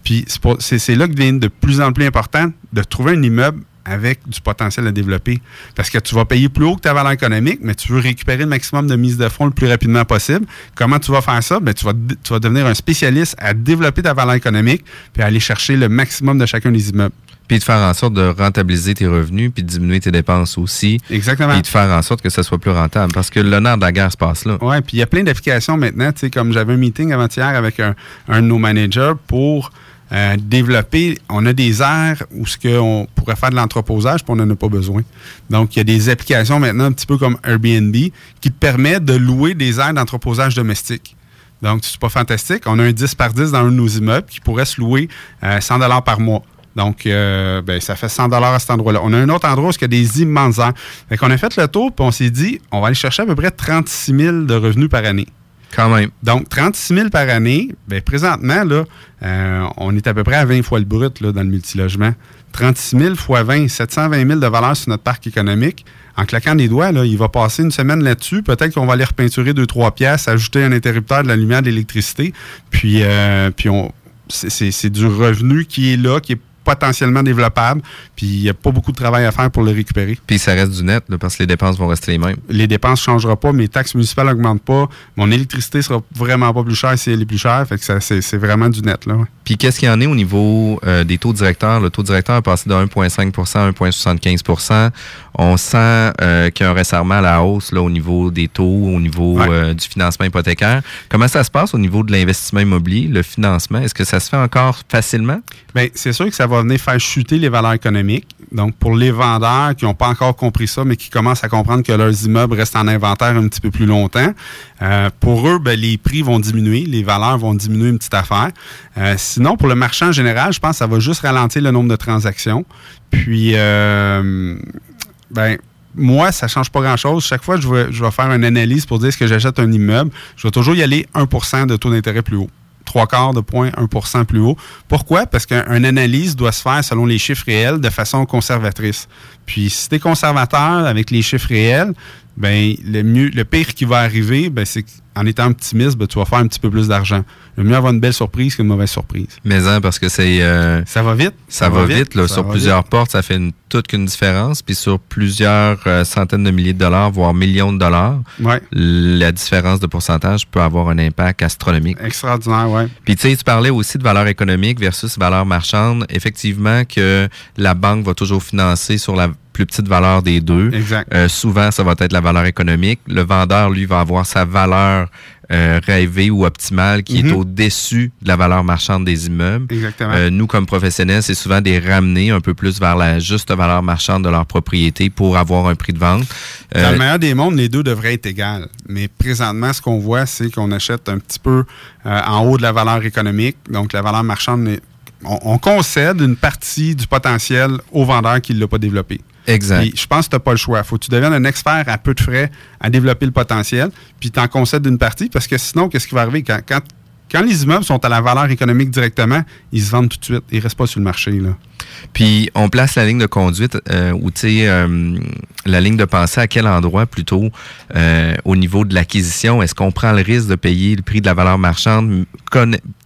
Puis c'est là que devient de plus en plus important de trouver un immeuble avec du potentiel à développer. Parce que tu vas payer plus haut que ta valeur économique, mais tu veux récupérer le maximum de mise de fonds le plus rapidement possible. Comment tu vas faire ça? Ben, tu, vas, tu vas devenir un spécialiste à développer ta valeur économique puis aller chercher le maximum de chacun des immeubles. Puis de faire en sorte de rentabiliser tes revenus, puis de diminuer tes dépenses aussi. Exactement. Puis de faire en sorte que ça soit plus rentable. Parce que l'honneur de la guerre se passe là. Oui, puis il y a plein d'applications maintenant. Tu sais, comme j'avais un meeting avant-hier avec un, un de nos managers pour euh, développer. On a des aires où ce qu'on pourrait faire de l'entreposage, puis on n'en a pas besoin. Donc, il y a des applications maintenant, un petit peu comme Airbnb, qui te permettent de louer des aires d'entreposage domestique. Donc, c'est pas fantastique. On a un 10 par 10 dans un de nos immeubles qui pourrait se louer euh, 100 par mois. Donc, euh, ben, ça fait 100 à cet endroit-là. On a un autre endroit où il y a des immenses aires. Fait qu'on a fait le tour, puis on s'est dit, on va aller chercher à peu près 36 000 de revenus par année. Quand même. Donc, 36 000 par année, ben, présentement, euh, on est à peu près à 20 fois le brut dans le multilogement. 36 000 fois 20, 720 000 de valeur sur notre parc économique. En claquant des doigts, il va passer une semaine là-dessus. Peut-être qu'on va aller repeinturer deux, trois pièces, ajouter un interrupteur de la lumière, de l'électricité. Puis, euh, on, c'est du revenu qui est là, qui est potentiellement développable. Puis il n'y a pas beaucoup de travail à faire pour le récupérer. Puis ça reste du net, là, parce que les dépenses vont rester les mêmes. Les dépenses ne changeront pas, mes taxes municipales n'augmentent pas. Mon électricité sera vraiment pas plus chère si elle est plus chère. Fait que ça, c'est c'est vraiment du net. Là, ouais. Puis qu'est-ce qu'il y en est au niveau euh, des taux directeurs? Le taux directeur a passé de 1,5% à 1,75% On sent euh, qu'il y a un resserrement à la hausse là, au niveau des taux, au niveau euh, du financement hypothécaire. Comment ça se passe au niveau de l'investissement immobilier, le financement? Est-ce que ça se fait encore facilement? Bien, c'est sûr que ça va venir faire chuter les valeurs économiques. Donc, pour les vendeurs qui n'ont pas encore compris ça, mais qui commencent à comprendre que leurs immeubles restent en inventaire un petit peu plus longtemps, euh, pour eux, ben, les prix vont diminuer, les valeurs vont diminuer une petite affaire. Euh, sinon, pour le marché en général, je pense que ça va juste ralentir le nombre de transactions. Puis, euh, ben, moi, ça change pas grand-chose. Chaque fois que je vais, je vais faire une analyse pour dire est-ce que j'achète un immeuble, je vais toujours y aller 1% de taux d'intérêt plus haut. Trois quarts de point, 1% plus haut. Pourquoi? Parce qu'une analyse doit se faire selon les chiffres réels de façon conservatrice. Puis si tu es conservateur avec les chiffres réels, ben le pire qui va arriver, ben, c'est qu'en étant optimiste, ben, tu vas faire un petit peu plus d'argent. Le mieux avoir une belle surprise qu'une mauvaise surprise. Mais hein, parce que c'est... euh, ça va vite. Ça, va, vite. là, ça sur va plusieurs vite. portes, ça fait une, toute qu'une différence. Puis sur plusieurs euh, centaines de milliers de dollars, voire millions de dollars, Ouais. la différence de pourcentage peut avoir un impact astronomique. Extraordinaire, ouais. Puis tu sais, tu parlais aussi de valeur économique versus valeur marchande. Effectivement que la banque va toujours financer sur la plus petite valeur des deux. Exact. Euh, souvent, ça va être la valeur économique. Le vendeur, lui, va avoir sa valeur euh, rêvée ou optimale qui est Mhm. au-dessus de la valeur marchande des immeubles. Exactement. Euh, nous, comme professionnels, c'est souvent des ramener un peu plus vers la juste valeur marchande de leur propriété pour avoir un prix de vente. Dans Euh, le meilleur des mondes, les deux devraient être égales. Mais présentement, ce qu'on voit, c'est qu'on achète un petit peu euh, en haut de la valeur économique. Donc, la valeur marchande, on, on concède une partie du potentiel au vendeur qui ne l'a pas développé. Exact. Je pense que tu n'as pas le choix. faut que tu deviennes un expert à peu de frais à développer le potentiel, puis tu en concèdes une partie, parce que sinon, qu'est-ce qui va arriver? Quand, quand, quand les immeubles sont à la valeur économique directement, ils se vendent tout de suite. Ils ne restent pas sur le marché. Là. Puis on place la ligne de conduite euh, ou tu sais euh, la ligne de pensée à quel endroit plutôt euh, au niveau de l'acquisition? Est-ce qu'on prend le risque de payer le prix de la valeur marchande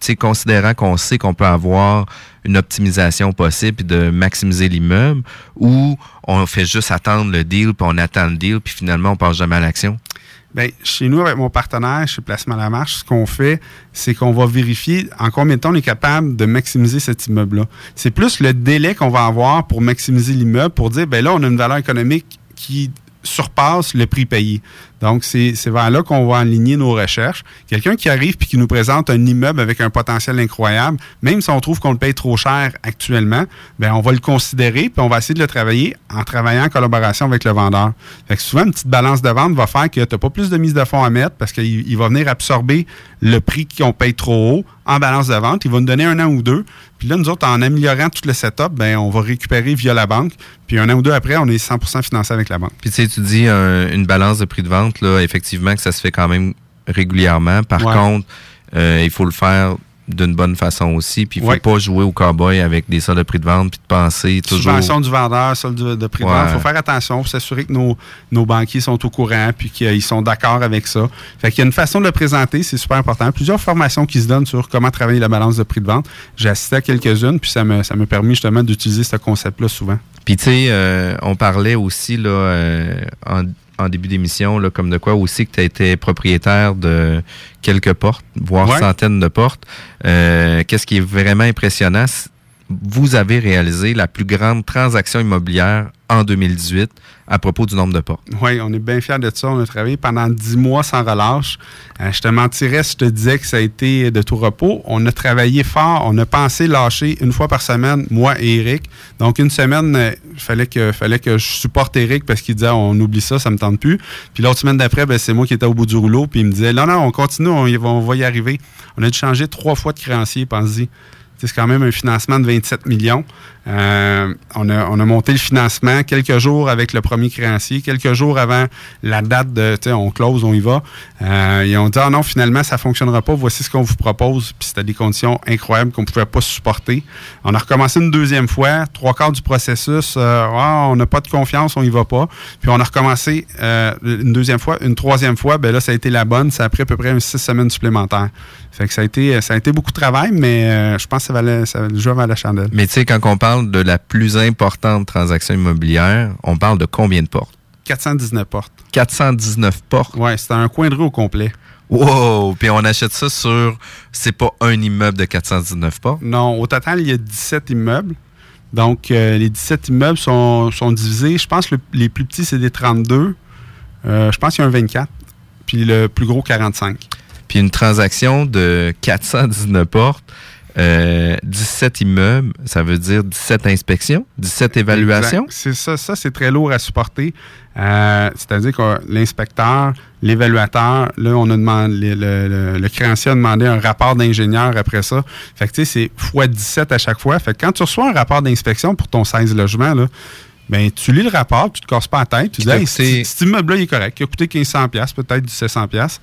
sais, considérant qu'on sait qu'on peut avoir une optimisation possible de maximiser l'immeuble ou on fait juste attendre le deal puis on attend le deal puis finalement on passe jamais à l'action? Bien, chez nous, avec mon partenaire, chez Placement à la Marche, ce qu'on fait, c'est qu'on va vérifier en combien de temps on est capable de maximiser cet immeuble-là. C'est plus le délai qu'on va avoir pour maximiser l'immeuble, pour dire, ben là, on a une valeur économique qui surpasse le prix payé. Donc, c'est vers là qu'on va aligner nos recherches. Quelqu'un qui arrive puis qui nous présente un immeuble avec un potentiel incroyable, même si on trouve qu'on le paye trop cher actuellement, ben on va le considérer puis on va essayer de le travailler en travaillant en collaboration avec le vendeur. Fait que souvent, une petite balance de vente va faire que tu n'as pas plus de mise de fonds à mettre parce qu'il il va venir absorber le prix qu'on paye trop haut en balance de vente. Il va nous donner un an ou deux. Puis là, nous autres, en améliorant tout le setup, ben, on va récupérer via la banque. Puis un an ou deux après, on est 100% financé avec la banque. Puis tu sais, tu dis un- une balance de prix de vente, là, effectivement que ça se fait quand même régulièrement. Par Ouais. contre, euh, il faut le faire d'une bonne façon aussi. Puis il faut Ouais. pas jouer au cowboy avec des soldes de prix de vente puis de penser toujours. Subvention du vendeur, solde de, de prix de vente. Il faut faire attention pour s'assurer que nos, nos banquiers sont au courant puis qu'ils sont d'accord avec ça. Fait qu'il y a une façon de le présenter, c'est super important. Plusieurs formations qui se donnent sur comment travailler la balance de prix de vente. J'ai assisté à quelques-unes, puis ça me, ça me justement d'utiliser ce concept-là souvent. Puis tu sais, euh, on parlait aussi là euh, en, en début d'émission là, comme de quoi aussi que tu as été propriétaire de quelques portes, voire Ouais. centaines de portes. Euh, Qu'est-ce qui est vraiment impressionnant, vous avez réalisé la plus grande transaction immobilière en 2018 à propos du nombre de portes. Oui, on est bien fiers de ça. On a travaillé pendant dix mois sans relâche. Euh, je te mentirais si je te disais que ça a été de tout repos. On a travaillé fort. On a pensé lâcher une fois par semaine, moi et Eric. Donc, une semaine, euh, il fallait que, fallait que je supporte Eric parce qu'il disait on oublie ça, ça me tente plus. Puis l'autre semaine d'après, ben, c'est moi qui étais au bout du rouleau. Puis il me disait non, non, on continue, on, on va y arriver. On a dû changer trois fois de créancier, pense-y. C'est quand même un financement de 27 millions. Euh, on, a, on monté le financement quelques jours avec le premier créancier, quelques jours avant la date de, on close, on y va. Euh, ils ont dit, ah non, finalement, ça fonctionnera pas. Voici ce qu'on vous propose. Puis c'était des conditions incroyables qu'on pouvait pas supporter. On a recommencé une deuxième fois, trois quarts du processus. euh, Ah, on n'a pas de confiance, on y va pas. Puis on a recommencé euh, une deuxième fois, une troisième fois. Ben là, ça a été la bonne. Ça a pris à peu près six semaines supplémentaires. Fait que ça a été, ça a été beaucoup de travail, mais euh, je pense que ça valait, ça, le jeu valait la chandelle. Mais tu sais, quand on parle de la plus importante transaction immobilière, on parle de combien de portes? 419 portes. 419 portes? Ouais, c'était un coin de rue au complet. Wow! Puis on achète ça sur... C'est pas un immeuble de 419 portes? Non, au total, il y a 17 immeubles. Donc, euh, les 17 immeubles sont, sont divisés. Je pense que le- les plus petits, c'est des 32. Euh, je pense qu'il y a un 24. Puis le plus gros, 45. Puis une transaction de 419 portes, euh, 17 immeubles, ça veut dire 17 inspections, 17 évaluations. C'est ça, ça c'est très lourd à supporter. Euh, C'est-à-dire que l'inspecteur, l'évaluateur, là, on a demandé, le, le- le créancier a demandé un rapport d'ingénieur après ça. Fait que tu sais, c'est fois 17 à chaque fois. Fait que quand tu reçois un rapport d'inspection pour ton 16 logements, là, ben, tu lis le rapport, tu te casses pas la tête, tu dis, hey, cet immeuble-là, il est correct, il a coûté 1500$, piastres, peut-être 1700$.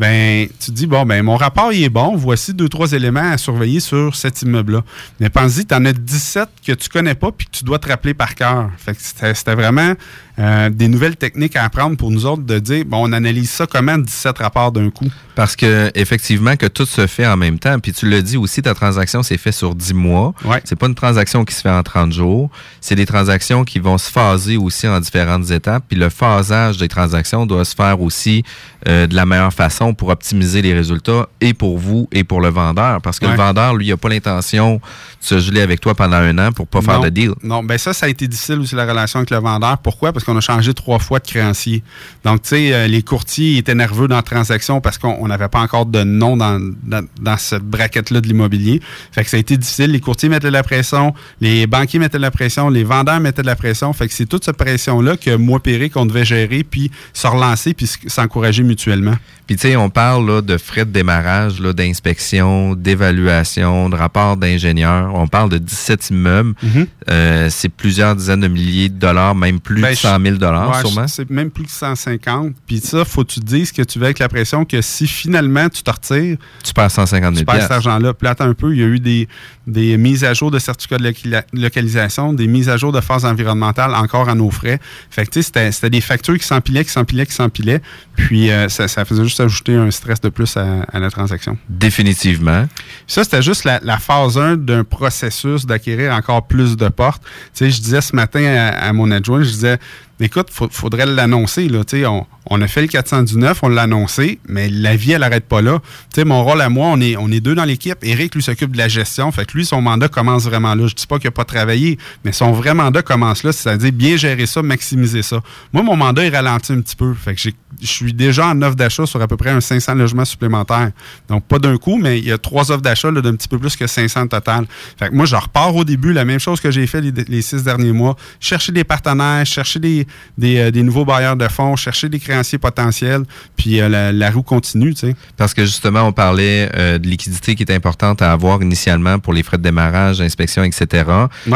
Ben, tu te dis, bon, ben, mon rapport, il est bon, voici deux, trois éléments à surveiller sur cet immeuble-là. Mais pense-y, tu en as 17 que tu connais pas puis que tu dois te rappeler par cœur. Fait que c'était vraiment euh, des nouvelles techniques à apprendre pour nous autres de dire, bon, on analyse ça comment 17 rapports d'un coup? Parce que effectivement que tout se fait en même temps. Puis tu l'as dit aussi, ta transaction s'est fait sur 10 mois. Ouais. C'est pas une transaction qui se fait en 30 jours. C'est des transactions qui vont se phaser aussi en différentes étapes. Puis le phasage des transactions doit se faire aussi euh, de la meilleure façon pour optimiser les résultats et pour vous et pour le vendeur. Parce que Ouais. le vendeur, lui, il n'a pas l'intention de se geler avec toi pendant un an pour pas faire de deal. Non, ben ça, ça a été difficile aussi la relation avec le vendeur. Pourquoi? Parce qu'on a changé trois fois de créancier. Donc, tu sais, euh, les courtiers étaient nerveux dans la transaction parce qu'on n'avait pas encore de nom dans, dans, dans cette braquette-là de l'immobilier. Fait que ça a été difficile. Les courtiers mettaient de la pression, les banquiers mettaient de la pression, les vendeurs mettaient de la pression. Fait que c'est toute cette pression-là que moi, Péré, qu'on devait gérer, puis se relancer, puis s'encourager mutuellement. Puis, tu sais, on parle là, de frais de démarrage, là, d'inspection, d'évaluation, de rapport d'ingénieur. On parle de 17 immeubles. Mhm. Euh, c'est plusieurs dizaines de milliers de dollars, même plus Ben, de 100 000 dollars, Ouais, sûrement. C'est même plus que 150. Puis ça, faut que tu te dises que tu veux avec la pression que si finalement tu te retires, Tu perds 150 000 tu perds cet argent-là. Puis là, attends un peu, il y a eu des, des mises à jour de certificats de loca- localisation, des mises à jour de phase environnementale encore à nos frais. Fait que tu sais, c'était- c'était des factures qui s'empilaient, qui s'empilaient, qui s'empilaient. Puis euh, ça, ça faisait juste ajouter un stress de plus à, à la transaction. Définitivement. Ça, c'était juste la, la phase 1 d'un processus d'acquérir encore plus de portes. Tu sais, je disais ce matin à, à mon adjoint, je disais, écoute, il faudrait l'annoncer. On, on a fait le 419, on l'a annoncé, mais la vie, elle n'arrête pas là. Tu sais, mon rôle à moi, on est, on est deux dans l'équipe. Eric, lui, s'occupe de la gestion. Fait que lui, son mandat commence vraiment là. Je dis pas qu'il n'a pas travaillé, mais son vrai mandat commence là, c'est-à-dire bien gérer ça, maximiser ça. Moi, mon mandat, il ralentit un petit peu. Fait que je suis déjà en offre d'achat sur à peu près un 500 logements supplémentaires. Donc, pas d'un coup, mais il y a trois offres d'achat d'un petit peu plus que 500 total. Fait que moi, je repars au début, la même chose que j'ai fait les six derniers mois. Chercher des partenaires, chercher des, des, euh, des nouveaux bailleurs de fonds, chercher des créanciers potentiels, puis euh, la, la roue continue, tu sais. Parce que justement, on parlait euh, de liquidité qui est importante à avoir initialement pour les frais de démarrage, inspection, etc.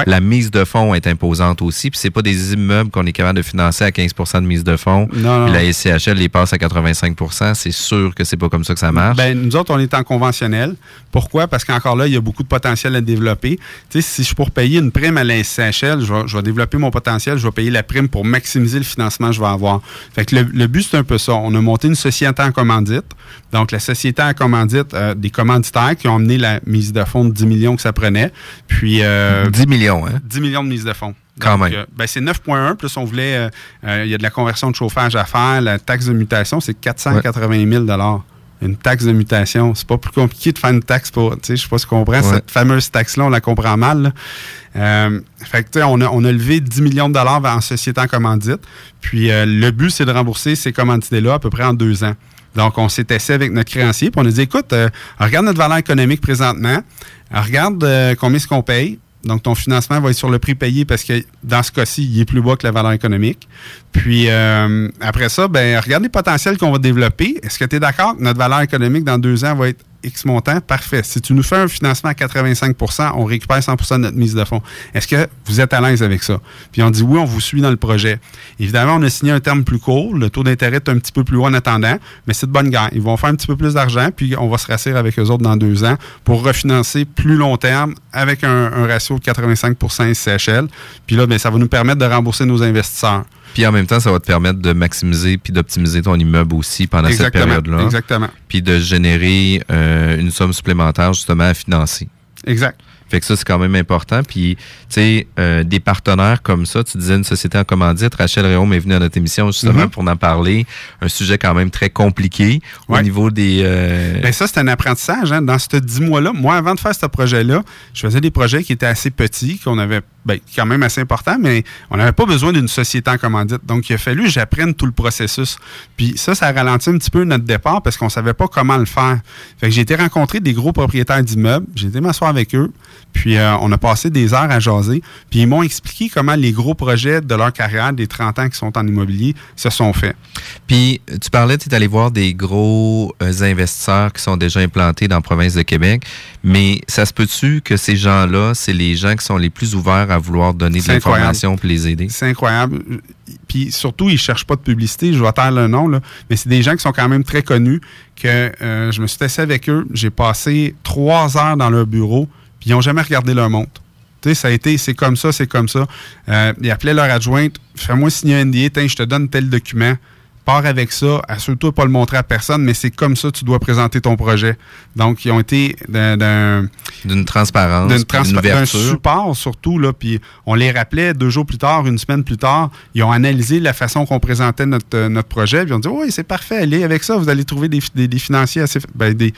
La mise de fonds est imposante aussi. Puis c'est pas des immeubles qu'on est capable de financer à 15 de mise de fonds. Non, non. Puis la SCHL les passe à 85 C'est sûr que c'est pas comme ça que ça marche. Ben, nous autres, on est en conventionnel. Pourquoi? Parce qu'encore là, il y a beaucoup de potentiel à développer. Tu sais, si je suis pour payer une prime à la SCHL, je vais, je vais développer mon potentiel, je vais payer la prime pour maximiser le financement que je vais avoir. Fait que le, le but, c'est un peu ça. On a monté une société en commandite. Donc, la société en commandite, euh, des commanditaires qui ont amené la mise de fonds de 10 millions que ça prenait. Puis... euh, 10 millions, hein? 10 millions de mise de fonds. Quand Donc, même. euh, ben, c'est 9,1. Plus, on voulait. euh, euh, Il y a de la conversion de chauffage à faire. La taxe de mutation, c'est 480 000 Une taxe de mutation. C'est pas plus compliqué de faire une taxe pour. Tu sais, je sais pas si tu comprends. Ouais. Cette fameuse taxe-là, on la comprend mal. là. Euh, fait que, tu sais, on a, on a levé 10 millions de dollars en société en commandite. Puis, euh, le but, c'est de rembourser ces commandités-là à peu près en deux ans. Donc, on s'est assis avec notre créancier, puis on a dit, écoute, euh, regarde notre valeur économique présentement, regarde euh, combien est-ce qu'on paye. Donc, ton financement va être sur le prix payé parce que dans ce cas-ci, il est plus bas que la valeur économique. Puis, euh, après ça, ben, regarde les potentiels qu'on va développer. Est-ce que tu es d'accord que notre valeur économique dans deux ans va être X montant? Parfait. Si tu nous fais un financement à 85% on récupère 100% de notre mise de fonds. Est-ce que vous êtes à l'aise avec ça? Puis, on dit oui, on vous suit dans le projet. Évidemment, on a signé un terme plus court. Le taux d'intérêt est un petit peu plus haut en attendant, mais c'est de bonne guerre. Ils vont faire un petit peu plus d'argent, puis on va se rassurer avec eux autres dans deux ans pour refinancer plus long terme avec un, ratio de 85% SCHL. Puis là, ben, ça va nous permettre de rembourser nos investisseurs. Puis en même temps, ça va te permettre de maximiser puis d'optimiser ton immeuble aussi pendant Exactement, cette période-là. exactement. Puis de générer euh, une somme supplémentaire justement à financer. Exact. Fait que ça, c'est quand même important. Puis, tu sais, euh, des partenaires comme ça, tu disais une société en commandite. Rachel Réaume est venue à notre émission justement Mhm. pour en parler. Un sujet quand même très compliqué au niveau des... euh, Ben ça, c'est un apprentissage. Hein. Dans ces dix mois-là, moi, avant de faire ce projet-là, je faisais des projets qui étaient assez petits, qu'on avait ben, quand même assez importants, mais on n'avait pas besoin d'une société en commandite. Donc, il a fallu que j'apprenne tout le processus. Puis ça, ça a ralenti un petit peu notre départ parce qu'on savait pas comment le faire. Fait que j'ai été rencontrer des gros propriétaires d'immeubles. J'ai été m'asseoir avec eux. Puis euh, on a passé des heures à jaser. Puis ils m'ont expliqué comment les gros projets de leur carrière, des 30 ans qui sont en immobilier, se sont faits. Puis, tu parlais, tu es allé voir des gros euh, investisseurs qui sont déjà implantés dans la province de Québec, mais ça se peut-tu que ces gens-là, c'est les gens qui sont les plus ouverts à vouloir donner de l'information pour les aider? C'est incroyable. Puis surtout, ils cherchent pas de publicité. Je vais taire le nom, là. Mais c'est des gens qui sont quand même très connus que euh, je me suis assis avec eux. J'ai passé trois heures dans leur bureau, puis ils n'ont jamais regardé leur montre. Tu sais, ça a été, c'est comme ça, c'est comme ça. Euh, ils appelaient leur adjointe, fais-moi signer un NDA, je te donne tel document. Pars avec ça, assure-toi de pas le montrer à personne, mais c'est comme ça que tu dois présenter ton projet. Donc, ils ont été d'un- d'un D'une transparence, d'une transpa- d'un support surtout là puis on les rappelait deux jours plus tard une semaine plus tard ils ont analysé la façon qu'on présentait notre, euh, notre projet puis ils ont dit oui c'est parfait allez avec ça vous allez trouver des, des, des financiers assez ben, des,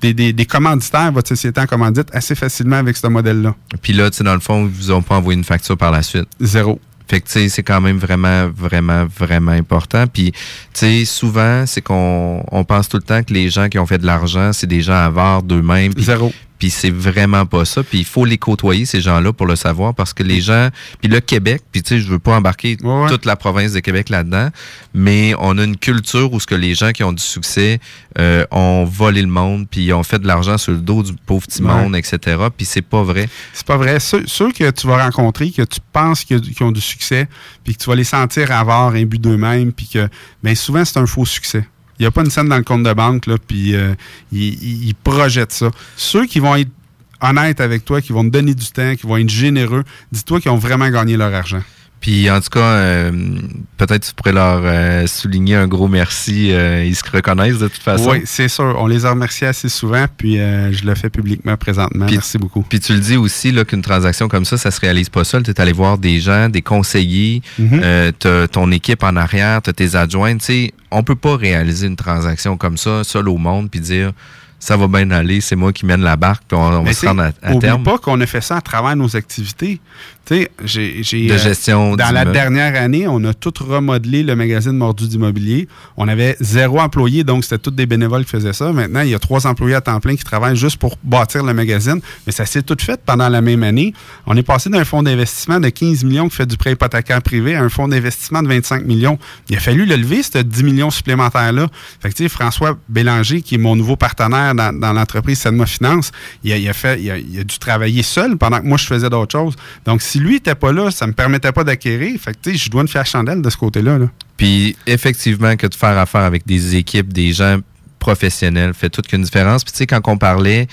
des, des, des commanditaires votre société en commandite assez facilement avec ce modèle là Puis là, tu sais, dans le fond, ils vous ont pas envoyé une facture par la suite. Zéro. Fait que, tu c'est quand même vraiment, vraiment, vraiment important. Puis, tu sais, souvent, c'est qu'on on pense tout le temps que les gens qui ont fait de l'argent, c'est des gens avares d'eux-mêmes. Zéro. Puis c'est vraiment pas ça. Puis il faut les côtoyer, ces gens-là, pour le savoir, parce que les gens... Puis le Québec, puis tu sais, je veux pas embarquer toute la province de Québec là-dedans, mais on a une culture où ce que les gens qui ont du succès euh, ont volé le monde, puis ont fait de l'argent sur le dos du pauvre petit Ouais. monde, etc. Puis c'est pas vrai. C'est pas vrai. Ceux, ceux que tu vas rencontrer, que tu penses qu'ils ont du succès, puis que tu vas les sentir avoir un but d'eux-mêmes, puis que ben souvent c'est un faux succès. Il n'y a pas une scène dans le compte de banque, là, puis euh, ils, projettent ça. Ceux qui vont être honnêtes avec toi, qui vont te donner du temps, qui vont être généreux, dis-toi qu'ils ont vraiment gagné leur argent. Puis en tout cas, euh, peut-être tu pourrais leur euh, souligner un gros merci. euh, ils se reconnaissent de toute façon. Oui, c'est sûr. On les a remerciés assez souvent, puis je le fais publiquement présentement. Merci beaucoup. Puis tu le dis aussi là qu'une transaction comme ça, ça se réalise pas seul. Tu es allé voir des gens, des conseillers, Mhm. ton équipe en arrière, tu tes adjoints. Tu sais, on peut pas réaliser une transaction comme ça seul au monde puis dire ça va bien aller, c'est moi qui mène la barque puis on, on va se rendre à, à terme. pas qu'on a fait ça à travers nos activités. Tu sais, j'ai... j'ai, De euh, gestion Dans la dernière année, on a tout remodelé le magazine Mordu d'immobilier. On avait zéro employé, donc c'était tous des bénévoles qui faisaient ça. Maintenant, il y a trois employés à temps plein qui travaillent juste pour bâtir le magazine. Mais ça s'est tout fait pendant la même année. On est passé d'un fonds d'investissement de 15 millions qui fait du prêt hypothécaire privé à un fonds d'investissement de 25 millions. Il a fallu le lever, ce 10 millions supplémentaires-là. Fait que, tu sais, François Bélanger, qui est mon nouveau partenaire dans, dans l'entreprise Selma Finance, il a, il a fait, il a, il a dû travailler seul pendant que moi, je faisais d'autres choses. Donc, si lui n'était pas là, ça me permettait pas d'acquérir. Fait que, tu sais, je dois une faire chandelle de ce côté-là. Là. Puis effectivement, que de faire affaire avec des équipes, des gens professionnels fait toute qu'une différence. Puis tu sais, quand on parlait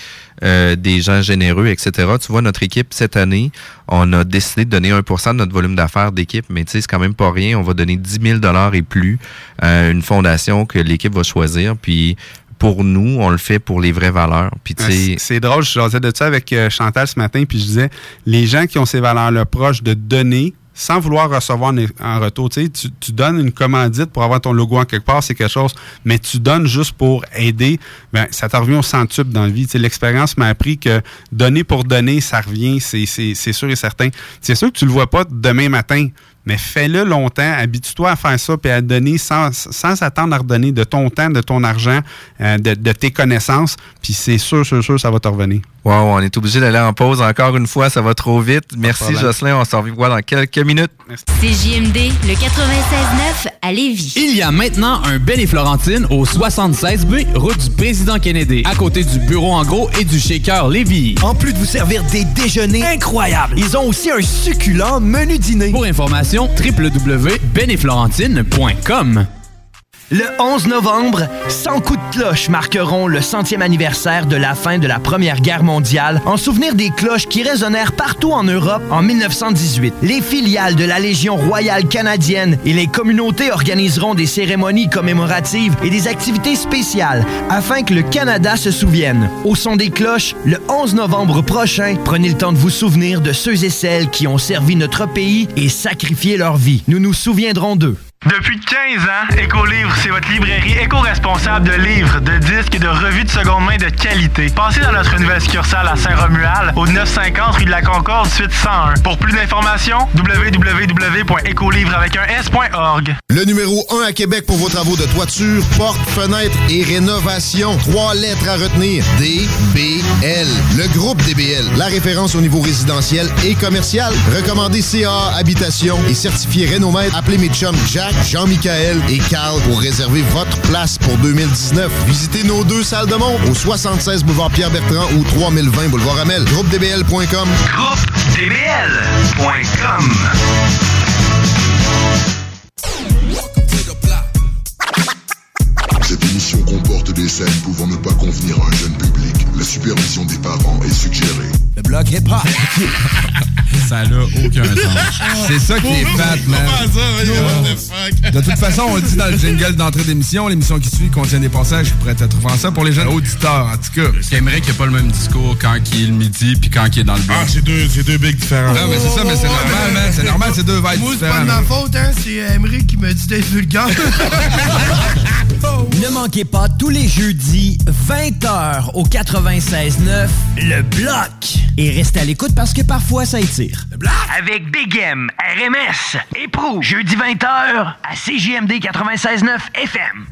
euh, des gens généreux, etc., tu vois, notre équipe, cette année, on a décidé de donner 1% de notre volume d'affaires d'équipe, mais tu sais, c'est quand même pas rien. On va donner 10 000 et plus à une fondation que l'équipe va choisir. Puis pour nous, on le fait pour les vraies valeurs. Puis tu sais, C'est drôle, je jasais de ça avec euh, Chantal ce matin, puis je disais, les gens qui ont ces valeurs-là proches de donner, sans vouloir recevoir en- retour, tu sais, tu, tu donnes une commandite pour avoir ton logo en quelque part, c'est quelque chose, mais tu donnes juste pour aider, ben, ça te revient au centuple dans la vie. Tu sais, L'expérience m'a appris que donner pour donner, ça revient, c'est sûr et certain. C'est sûr que tu le vois pas demain matin, mais fais-le longtemps, habitue-toi à faire ça, puis à donner sans, sans attendre à redonner de ton temps, de ton argent, euh, de, de tes connaissances, puis c'est sûr, sûr, sûr, ça va te revenir. Wow, on est obligé d'aller en pause encore une fois, ça va trop vite. Merci problème. Jocelyn, on s'en revoit dans quelques minutes. CJMD, le 96.9 à Lévis. Il y a maintenant un Ben et Florentine au 76B, route du président Kennedy, à côté du bureau en gros et du shaker Lévis. En plus de vous servir des déjeuners incroyables, ils ont aussi un succulent menu dîner. Pour information, www.benetflorentine.com. Le 11 novembre, 100 coups de cloche marqueront le centième anniversaire de la fin de la Première Guerre mondiale en souvenir des cloches qui résonnèrent partout en Europe en 1918. Les filiales de la Légion royale canadienne et les communautés organiseront des cérémonies commémoratives et des activités spéciales afin que le Canada se souvienne. Au son des cloches, le 11 novembre prochain, prenez le temps de vous souvenir de ceux et celles qui ont servi notre pays et sacrifié leur vie. Nous nous souviendrons d'eux. Depuis 15 ans, Écolivre, c'est votre librairie éco-responsable de livres, de disques et de revues de seconde main de qualité. Passez dans notre nouvelle succursale à Saint-Romuald, au 950 rue de la Concorde, suite 101. Pour plus d'informations, www.écolivre avec un S.org. Le numéro 1 à Québec pour vos travaux de toiture, porte, fenêtre et rénovation. Trois lettres à retenir. DBL. Le groupe DBL. La référence au niveau résidentiel et commercial. Recommandé CA Habitation et certifié Rénomètre. Appelez mes Jack, Jean-Michael et Carl pour réserver votre place pour 2019. Visitez nos deux salles de monde au 76 boulevard Pierre-Bertrand ou 3020 boulevard Amel. GroupeDBL.com. GroupeDBL.com. comporte des scènes pouvant ne pas convenir à un jeune public. La supervision des parents est suggérée. Le bloc hip-hop. Ça n'a aucun sens. C'est ça qui est fat, man. De toute façon, on le dit dans le jingle d'entrée d'émission, l'émission qui suit contient des passages qui pourraient être offensants pour les jeunes auditeurs, en tout cas. J'aimerais qu'il n'y ait pas le même discours quand il est le midi puis quand il est dans le bloc. Ah, c'est deux, c'est deux bigs différents. Non, mais c'est ça, mais c'est normal, man. C'est normal, c'est deux vibes Moi, c'est pas de ma faute, hein. C'est Emery qui me dit d'être vulgaire. Ne manquez pas tous les jeudis 20h au 96.9 Le Bloc. Et restez à l'écoute parce que parfois ça étire. Avec Big M, RMS et Pro, jeudi 20h à CJMD 96.9 FM.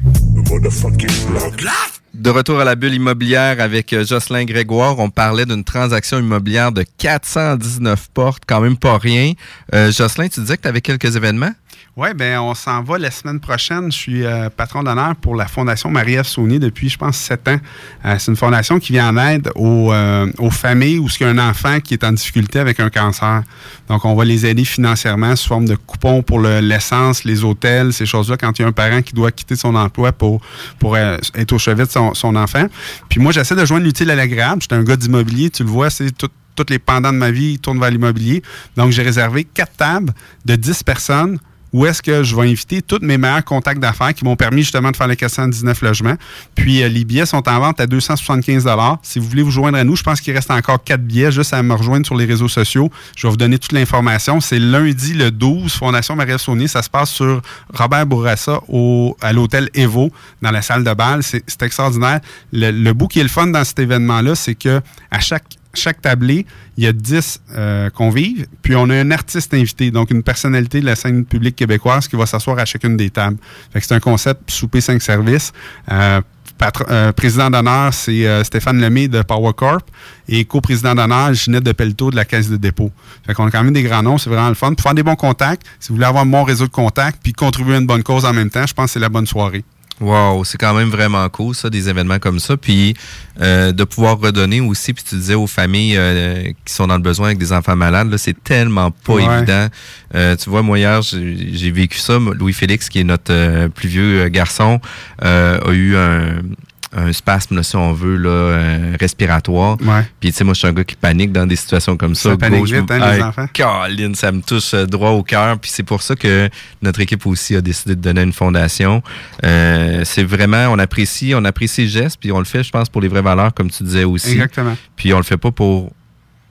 De retour à la bulle immobilière avec euh, Jocelyn Grégoire, on parlait d'une transaction immobilière de 419 portes, quand même pas rien. Euh, Jocelyn, tu disais que tu avais quelques événements? Oui, ben on s'en va la semaine prochaine. Je suis euh, patron d'honneur pour la Fondation Marie-Ève Saunier depuis, je pense, sept ans. Euh, c'est une fondation qui vient en aide aux, euh, aux familles où il y a un enfant qui est en difficulté avec un cancer. Donc, on va les aider financièrement sous forme de coupons pour le- l'essence, les hôtels, ces choses-là, quand il y a un parent qui doit quitter son emploi pour, pour être au chevet de son, enfant. Puis moi, j'essaie de joindre l'utile à l'agréable. J'étais un gars d'immobilier, tu le vois, c'est tous les pendants de ma vie tournent vers l'immobilier. Donc, j'ai réservé quatre tables de 10 personnes où est-ce que je vais inviter tous mes meilleurs contacts d'affaires qui m'ont permis justement de faire les 419 logements. Puis, euh, les billets sont en vente à 275 Si vous voulez vous joindre à nous, je pense qu'il reste encore quatre billets juste à me rejoindre sur les réseaux sociaux. Je vais vous donner toute l'information. C'est lundi le 12, Fondation Marie Saunier. Ça se passe sur Robert Bourassa au, à l'hôtel Evo, dans la salle de bal. C'est extraordinaire. Le, le bout qui est le fun dans cet événement-là, c'est que à chaque chaque tablé, il y a 10 euh, convives, puis on a un artiste invité, donc une personnalité de la scène publique québécoise qui va s'asseoir à chacune des tables. Fait que c'est un concept souper 5 services. Euh, euh, président d'honneur, c'est euh, Stéphane Lemay de Power Corp et co-président d'honneur, Ginette de Pelletot de la Caisse de dépôt. Fait qu'on a quand même des grands noms, c'est vraiment le fun. Pour faire des bons contacts, si vous voulez avoir bon réseau de contacts puis contribuer à une bonne cause en même temps, je pense que c'est la bonne soirée. Wow, c'est quand même vraiment cool, ça, des événements comme ça. Puis euh, de pouvoir redonner aussi, puis tu disais aux familles euh, qui sont dans le besoin avec des enfants malades, là, c'est tellement pas Ouais. évident. Euh, tu vois, moi hier, j'ai j'ai vécu ça. Louis-Félix, qui est notre euh, plus vieux euh, garçon, euh, a eu un, un spasme, là, si on veut, là, euh, respiratoire. Ouais. Puis tu sais, moi, je suis un gars qui panique dans des situations comme ça. Ça panique Gauche, vite, hein, les enfants? Caroline, ça me touche euh, droit au cœur. Puis c'est pour ça que notre équipe aussi a décidé de donner une fondation. Euh, c'est vraiment, on apprécie, on apprécie le geste, puis on le fait, je pense, pour les vraies valeurs, comme tu disais aussi. Exactement. Puis on le fait pas pour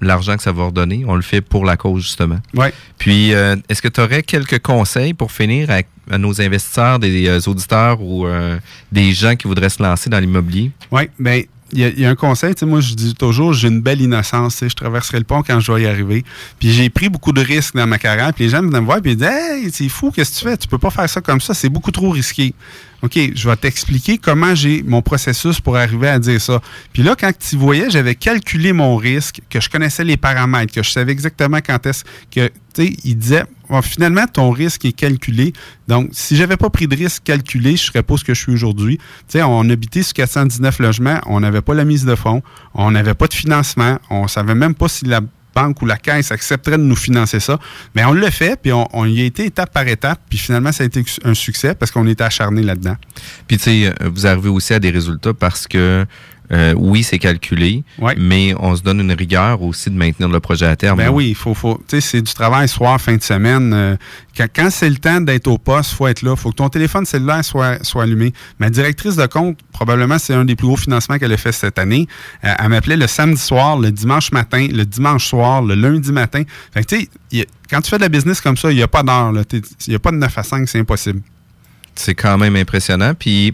l'argent que ça va redonner, on le fait pour la cause, justement. Ouais. Puis, euh, est-ce que tu aurais quelques conseils pour finir à, à nos investisseurs, des euh, auditeurs ou euh, des gens qui voudraient se lancer dans l'immobilier? Oui, bien, il y, a- il y a un conseil, tu sais, moi je dis toujours, j'ai une belle innocence, je traverserai le pont quand je dois y arriver. Puis j'ai pris beaucoup de risques dans ma carrière, puis les gens venaient me voir puis ils disaient Hey, c'est fou, qu'est-ce que tu fais? Tu peux pas faire ça comme ça, c'est beaucoup trop risqué. OK, je vais t'expliquer comment j'ai mon processus pour arriver à dire ça. Puis là, quand tu voyais, j'avais calculé mon risque, que je connaissais les paramètres, que je savais exactement quand est-ce que, tu sais, il disait, finalement, ton risque est calculé. Donc, si j'avais pas pris de risque calculé, je serais pas ce que je suis aujourd'hui. Tu sais, on habitait sur 419 logements, on n'avait pas la mise de fonds, on n'avait pas de financement, on savait même pas si la banque ou la caisse accepterait de nous financer ça. Mais on l'a fait, puis on, on y a été étape par étape, puis finalement, ça a été un succès parce qu'on était acharné là-dedans. Puis, tu sais, euh, vous arrivez aussi à des résultats parce que, euh, oui, c'est calculé, mais on se donne une rigueur aussi de maintenir le projet à terme. Ben oui, il faut, faut c'est du travail soir, fin de semaine. Euh, quand quand c'est le temps d'être au poste, faut être là. faut que ton téléphone cellulaire soit, soit allumé. Ma directrice de compte, probablement, c'est un des plus gros financements qu'elle a fait cette année. Euh, elle m'appelait le samedi soir, le dimanche matin, le dimanche soir, le lundi matin. Fait que, tu sais, quand tu fais de la business comme ça, il n'y a pas d'heure. Il n'y a pas de 9 à 5, c'est impossible. C'est quand même impressionnant. Puis,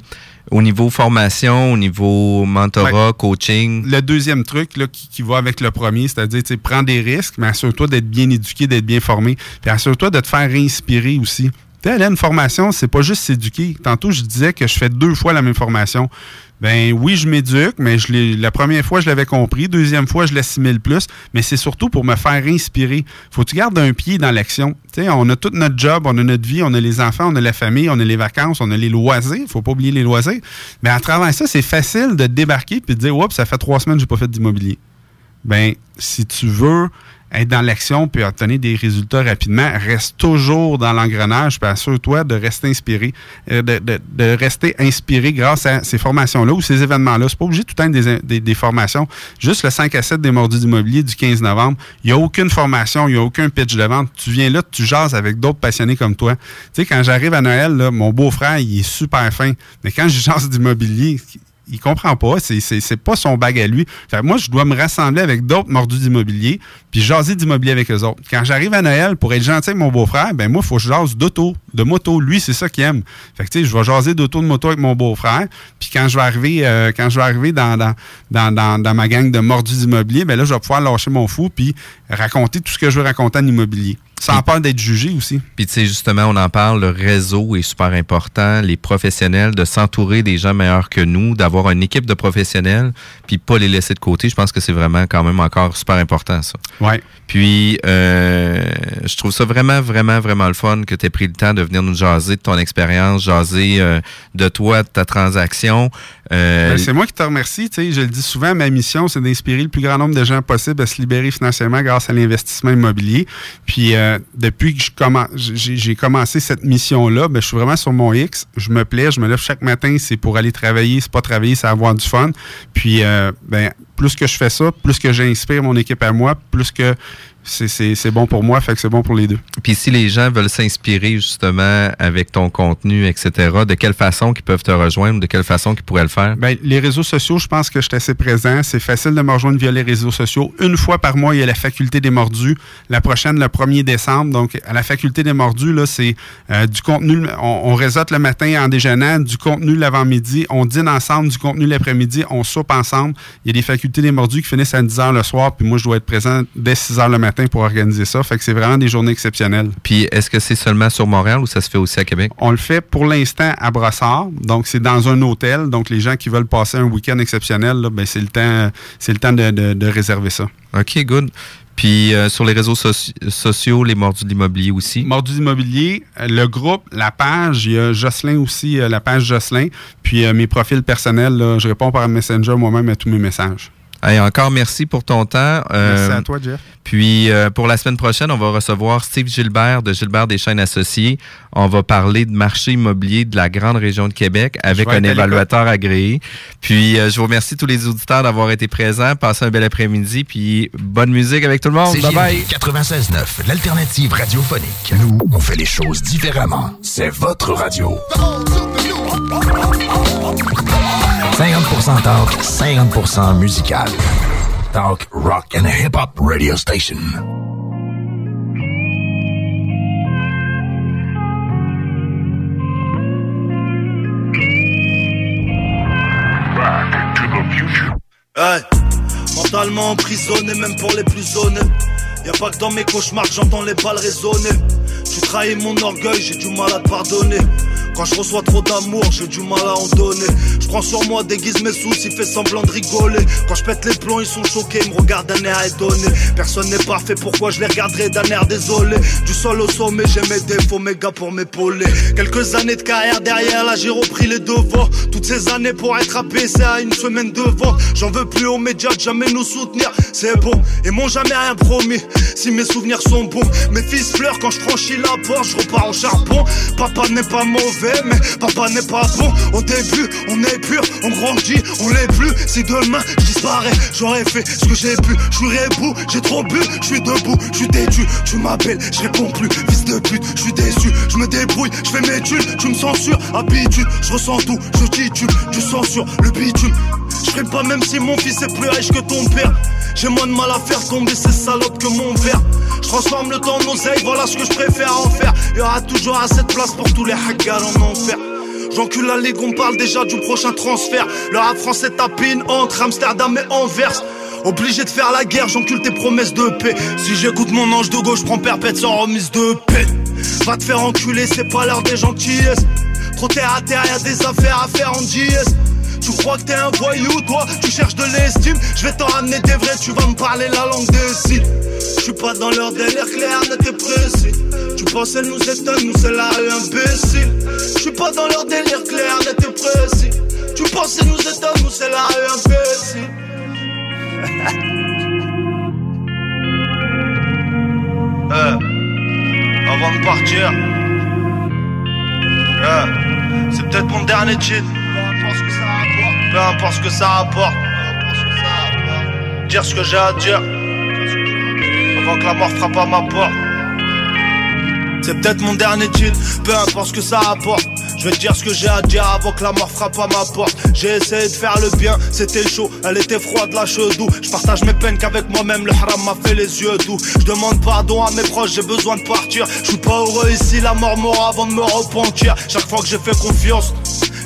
au niveau formation, au niveau mentorat, coaching, Le deuxième truc là, qui, qui va avec le premier, c'est-à-dire, prends des risques, mais assure-toi d'être bien éduqué, d'être bien formé. Puis assure-toi de te faire inspirer aussi. Tu sais, une formation, c'est pas juste s'éduquer. Tantôt, je disais que je fais deux fois la même formation. Ben oui, je m'éduque, mais je la première fois, je l'avais compris. Deuxième fois, je l'assimile plus. Mais c'est surtout pour me faire inspirer. Faut que tu gardes un pied dans l'action. On a tout notre job, on a notre vie, on a les enfants, on a la famille, on a les vacances, on a les loisirs. Faut pas oublier les loisirs. Mais à travers ça, c'est facile de débarquer puis de dire, oups, ça fait trois semaines que j'ai pas fait d'immobilier. Ben, si tu veux être dans l'action puis obtenir des résultats rapidement, reste toujours dans l'engrenage puis assure-toi de rester inspiré, euh, de, rester inspiré grâce à ces formations-là ou ces événements-là. C'est pas obligé tout le temps des formations. Juste le 5 à 7 des mordus d'immobilier du 15 novembre, il n'y a aucune formation, il n'y a aucun pitch de vente. Tu viens là, tu jases avec d'autres passionnés comme toi. Tu sais, quand j'arrive à Noël, là, mon beau-frère, il est super fin. Mais quand je jase d'immobilier, il comprend pas. C'est, pas son bag à lui. Fait moi, je dois me rassembler avec d'autres mordus d'immobilier, puis jaser d'immobilier avec eux autres. Quand j'arrive à Noël pour être gentil avec mon beau-frère, ben moi, il faut que je jase d'auto, de moto. Lui, c'est ça qu'il aime. Fait que je vais jaser d'auto, de moto avec mon beau-frère. Puis quand je vais arriver, euh, dans ma gang de mordus d'immobilier, ben là, je vais pouvoir lâcher mon fou puis raconter tout ce que je veux raconter en immobilier. Sans peur d'être jugé aussi. Puis tu sais, justement, on en parle, le réseau est super important, les professionnels, de s'entourer des gens meilleurs que nous, d'avoir une équipe de professionnels, puis pas les laisser de côté. Je pense que c'est vraiment quand même encore super important, ça. Ouais. Puis, euh, je trouve ça vraiment, vraiment, vraiment le fun que tu aies pris le temps de venir nous jaser de ton expérience, jaser euh, de toi, de ta transaction. Euh, Ben, c'est moi qui te remercie. Tu sais, je le dis souvent, ma mission, c'est d'inspirer le plus grand nombre de gens possible à se libérer financièrement grâce à l'investissement immobilier. Puis euh, depuis que j'ai commencé cette mission-là, ben, je suis vraiment sur mon X. Je me plais, je me lève chaque matin, c'est pour aller travailler, c'est pas travailler, c'est avoir du fun. Puis euh, ben, plus que je fais ça, plus que j'inspire mon équipe à moi, plus que c'est- bon pour moi, fait que c'est bon pour les deux. Puis si les gens veulent s'inspirer justement avec ton contenu, etc., de quelle façon qu'ils peuvent te rejoindre, de quelle façon qu'ils pourraient le faire? Ben, les réseaux sociaux, je pense que je suis assez présent. C'est facile de me rejoindre via les réseaux sociaux. Une fois par mois, il y a la faculté des mordus. La prochaine, le 1er décembre. Donc, à la faculté des mordus, là, c'est euh, du contenu. On, on réseaute le matin en déjeunant, du contenu l'avant-midi. On dîne ensemble, du contenu l'après-midi. On soupe ensemble. Il y a des facultés des mordus qui finissent à 10 h le soir. Puis moi, je dois être présent dès 6 h le matin pour organiser ça. Fait que c'est vraiment des journées exceptionnelles. Puis est-ce que c'est seulement sur Montréal ou ça se fait aussi à Québec? On le fait pour l'instant à Brossard. Donc, c'est dans un hôtel. Donc, les gens qui veulent passer un week-end exceptionnel, là, ben, c'est le temps, c'est le temps de, de- de réserver ça. OK, good. Puis euh, sur les réseaux soci- sociaux, les mordus de l'immobilier aussi? Mordus d'immobilier, euh, le groupe, la page, il y a Jocelyn aussi, euh, la page Jocelyn. Puis euh, mes profils personnels, là, je réponds par Messenger moi-même à tous mes messages. Hey, encore merci pour ton temps. Euh, Merci à toi, Jeff. Puis euh, pour la semaine prochaine, on va recevoir Steve Gilbert de Gilbert Deschaines Associés. On va parler de marché immobilier de la grande région de Québec avec un évaluateur agréé. Puis euh, je vous remercie tous les auditeurs d'avoir été présents. Passez un bel après-midi. Puis bonne musique avec tout le monde. Bye bye. 96.9, l'alternative radiophonique. Nous, on fait les choses différemment. C'est votre radio. 50% talk, 50% musical. Talk, rock and hip-hop radio station. Hey, mentalement emprisonné, même pour les plus honnêtes. Y'a pas que dans mes cauchemars j'entends les balles résonner. Tu trahis mon orgueil, j'ai du mal à te pardonner. Quand je reçois trop d'amour, j'ai du mal à en donner. Je prends sur moi, déguise mes soucis, fait semblant de rigoler. Quand je pète les plombs, ils sont choqués, ils me regardent d'un air étonné. Personne n'est parfait, pourquoi je les regarderai d'un air désolé? Du sol au sommet, j'ai mes défauts, mes gars pour m'épauler. Quelques années de carrière derrière, là j'ai repris les devants. Toutes ces années pour être apaisé à une semaine de vent. J'en veux plus aux médias jamais nous soutenir, c'est bon. Et m'ont jamais rien promis, si mes souvenirs sont bons. Mes fils pleurent quand je franchis la porte, je repars au charbon. Papa n'est pas mauvais, mais papa n'est pas bon. Au début, on est pur, on grandit, on l'est plus. Si demain je disparais, j'aurais fait ce que j'ai pu. Je suis j'ai trop bu, je suis debout, je suis têtu. Tu m'appelles, je réponds plus, fils de pute, je suis déçu. Je me débrouille, je fais mes thunes, tu me censures, habitude. Je ressens tout, je titube, tu censures le bitume. Je ferai pas même si mon fils est plus riche que ton père. J'ai moins de mal à faire tomber ces salopes que mon verre. Je transforme le temps en oseille, voilà ce que je préfère en faire. Y aura toujours assez de place pour tous les hackers en enfer. J'encule la ligue, on parle déjà du prochain transfert. Le rap français tapine entre Amsterdam et Anvers. Obligé de faire la guerre, j'encule tes promesses de paix. Si j'écoute mon ange de gauche, prends perpète sans remise de paix. Va te faire enculer, c'est pas l'heure des gentillesses. Trop terre à terre, y'a des affaires à faire en JS. Tu crois que t'es un voyou, toi, tu cherches de l'estime. Je vais t'en ramener des vrais, tu vas me parler la langue des signes. Je suis pas dans leur délire clair, net et précis. Tu elle nous étonne, nous c'est la rue imbécile. Je suis pas dans leur délire clair, net et précis. Tu elle nous étonne, nous c'est la rue imbécile. Euh, avant de partir, euh, c'est peut-être mon dernier cheat. Peu importe ce que ça rapporte. Dire ce que j'ai à dire. Avant que la mort frappe à ma porte. C'est peut-être mon dernier chill, peu importe ce que ça rapporte. Je vais dire ce que j'ai à dire avant que la mort frappe à ma porte. J'ai essayé de faire le bien, c'était chaud, elle était froide, la chedou. Je partage mes peines qu'avec moi-même, le haram m'a fait les yeux doux. Je demande pardon à mes proches, j'ai besoin de partir. Je suis pas heureux ici, la mort m'aura avant de me repentir. Chaque fois que j'ai fait confiance.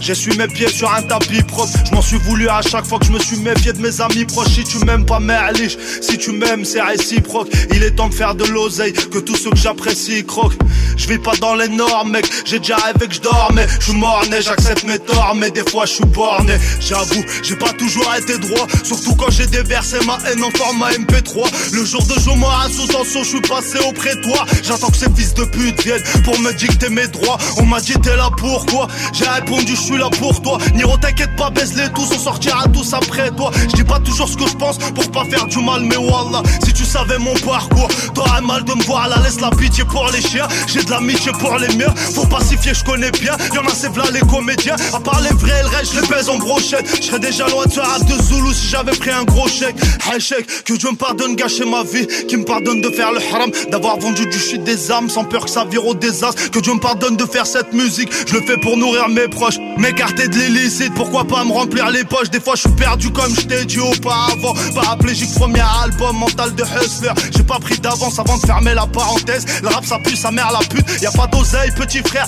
J'essuie mes pieds sur un tapis propre. Je m'en suis voulu à chaque fois que je me suis méfié de mes amis proches. Si tu m'aimes pas, merliche. Si tu m'aimes, c'est réciproque. Il est temps de faire de l'oseille, que tous ceux que j'apprécie croquent. Je vis pas dans les normes, mec. J'ai déjà rêvé que je dormais. Je suis morné, j'accepte mes torts, mais des fois je suis borné. J'avoue, j'ai pas toujours été droit. Surtout quand j'ai déversé ma haine en format MP3. Le jour de jour, moi, à sous je suis passé auprès de toi. J'attends que ces fils de pute viennent pour me dicter mes droits. On m'a dit t'es là pourquoi J'ai répondu suis là pour toi. Niro, t'inquiète pas, baisse-les tous, on sortira tous après toi. Je dis pas toujours ce que je pense pour pas faire du mal, mais wallah, si tu savais mon parcours, t'aurais mal de me voir là, laisse la pitié pour les chiens. J'ai de l'amitié pour les miens, faut pacifier, je connais bien. Y'en a, c'est v'là les comédiens. À part les vrais, le reste, je les baise en brochette. Je serais déjà loin de ce rap de Zulu si j'avais pris un gros chèque. Hey, chèque, que Dieu me pardonne gâcher ma vie, qui me pardonne de faire le haram, d'avoir vendu du shit des âmes sans peur que ça vire au désastre. Que Dieu me pardonne de faire cette musique, je le fais pour nourrir mes proches, m'écarter de l'illicite. Pourquoi pas me remplir les poches? Des fois, je suis perdu comme je t'ai dit auparavant. Paraplégique, premier album, mental de hustler. J'ai pas pris d'avance avant de fermer la parenthèse. Le rap, ça pue, sa mère la pute. Y a pas d'oseille, petit frère.